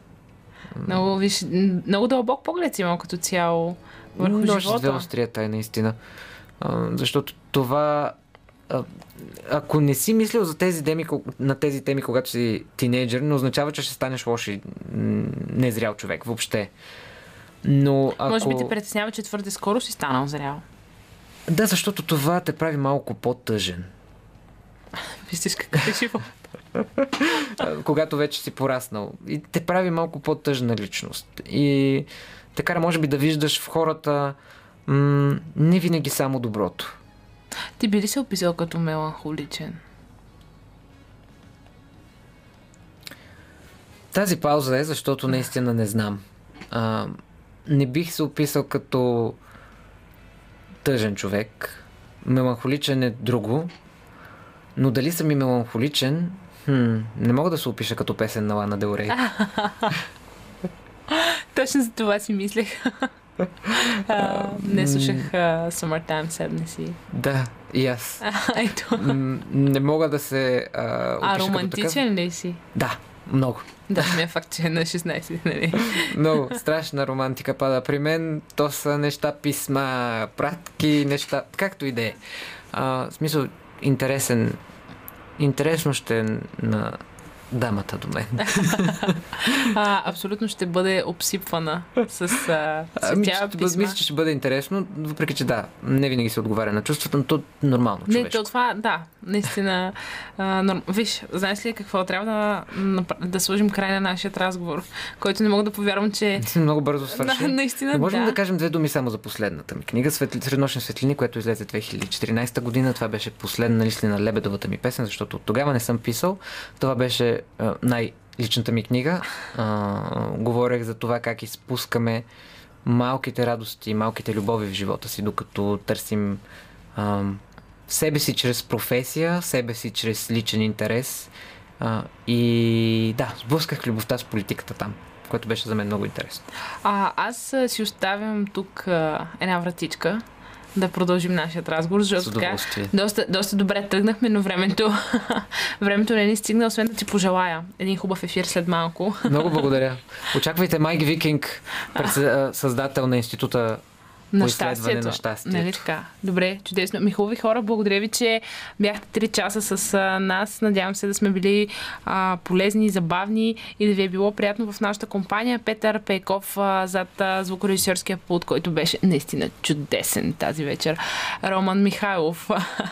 Много, виж, много дълбок поглед си имал като цяло върху Нож с две живота. острията е наистина. А, защото това а, ако не си мислил за тези теми, на тези теми, когато си тинейджър, не означава, че ще станеш лош и незрял човек въобще. Но ако... Може би те притеснява, че твърде скоро си станал зрял. Да, защото това те прави малко по-тъжен. Виждаш какъв е живот. Когато вече си пораснал. И те прави малко по-тъжна личност. И те кара, може би, да виждаш в хората м- не винаги само доброто. Ти би ли се описал като меланхоличен? Тази пауза е, защото наистина не знам. А, не бих се описал като тъжен човек. Меланхоличен е друго. Но дали съм и меланхоличен, хм, не мога да се опиша като песен на Лана Дел Рей. Точно за това си мислех. А, не слушах а, Summertime Sadness. Да, и аз. Ето. М, не мога да се опиша А романтичен ли си? Да, много. Да, ми е факт, че е на 16, нали? Много страшна романтика пада при мен. То са неща, писма, пратки, неща, както и да е. В смисъл, интересен, интересно ще е на дамата до мен. А, абсолютно ще бъде обсипвана с а, Ами, цветя, ще, бъде- писма. мисля, че ще бъде интересно, въпреки че да, не винаги се отговаря на чувствата, но то нормално Не, човешко. то това, да, наистина. А, норм... Виж, знаеш ли какво? Трябва да, да сложим край на нашия разговор, който не мога да повярвам, че... Много бързо свърши. Да, наистина, Не можем да. да кажем две думи само за последната ми книга Светли... Среднощни светлини, което излезе 2014 година. Това беше последна листа на Лебедовата ми песен, защото от тогава не съм писал. Това беше най-личната ми книга. А, говорех за това как изпускаме малките радости, малките любови в живота си, докато търсим а, себе си чрез професия, себе си чрез личен интерес. А, и да, сблъсках любовта с политиката там, което беше за мен много интересно. А, аз си оставям тук а, една вратичка да продължим нашия разговор, защото така доста, доста добре тръгнахме, но времето, времето не ни стигна, освен да ти пожелая един хубав ефир след малко. Много благодаря. Очаквайте Майк Викинг, създател на института на щастието. на щастието. Нали така? Добре, чудесно. Ми хубави хора, благодаря ви, че бяхте 3 часа с а, нас. Надявам се да сме били а, полезни, забавни и да ви е било приятно в нашата компания. Петър Пейков а, зад а, звукорежисьорския пулт, който беше наистина чудесен тази вечер. Роман Михайлов,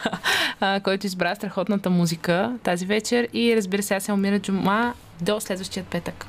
а, който избра страхотната музика тази вечер. И разбира се, аз се умира Джума до следващия петък.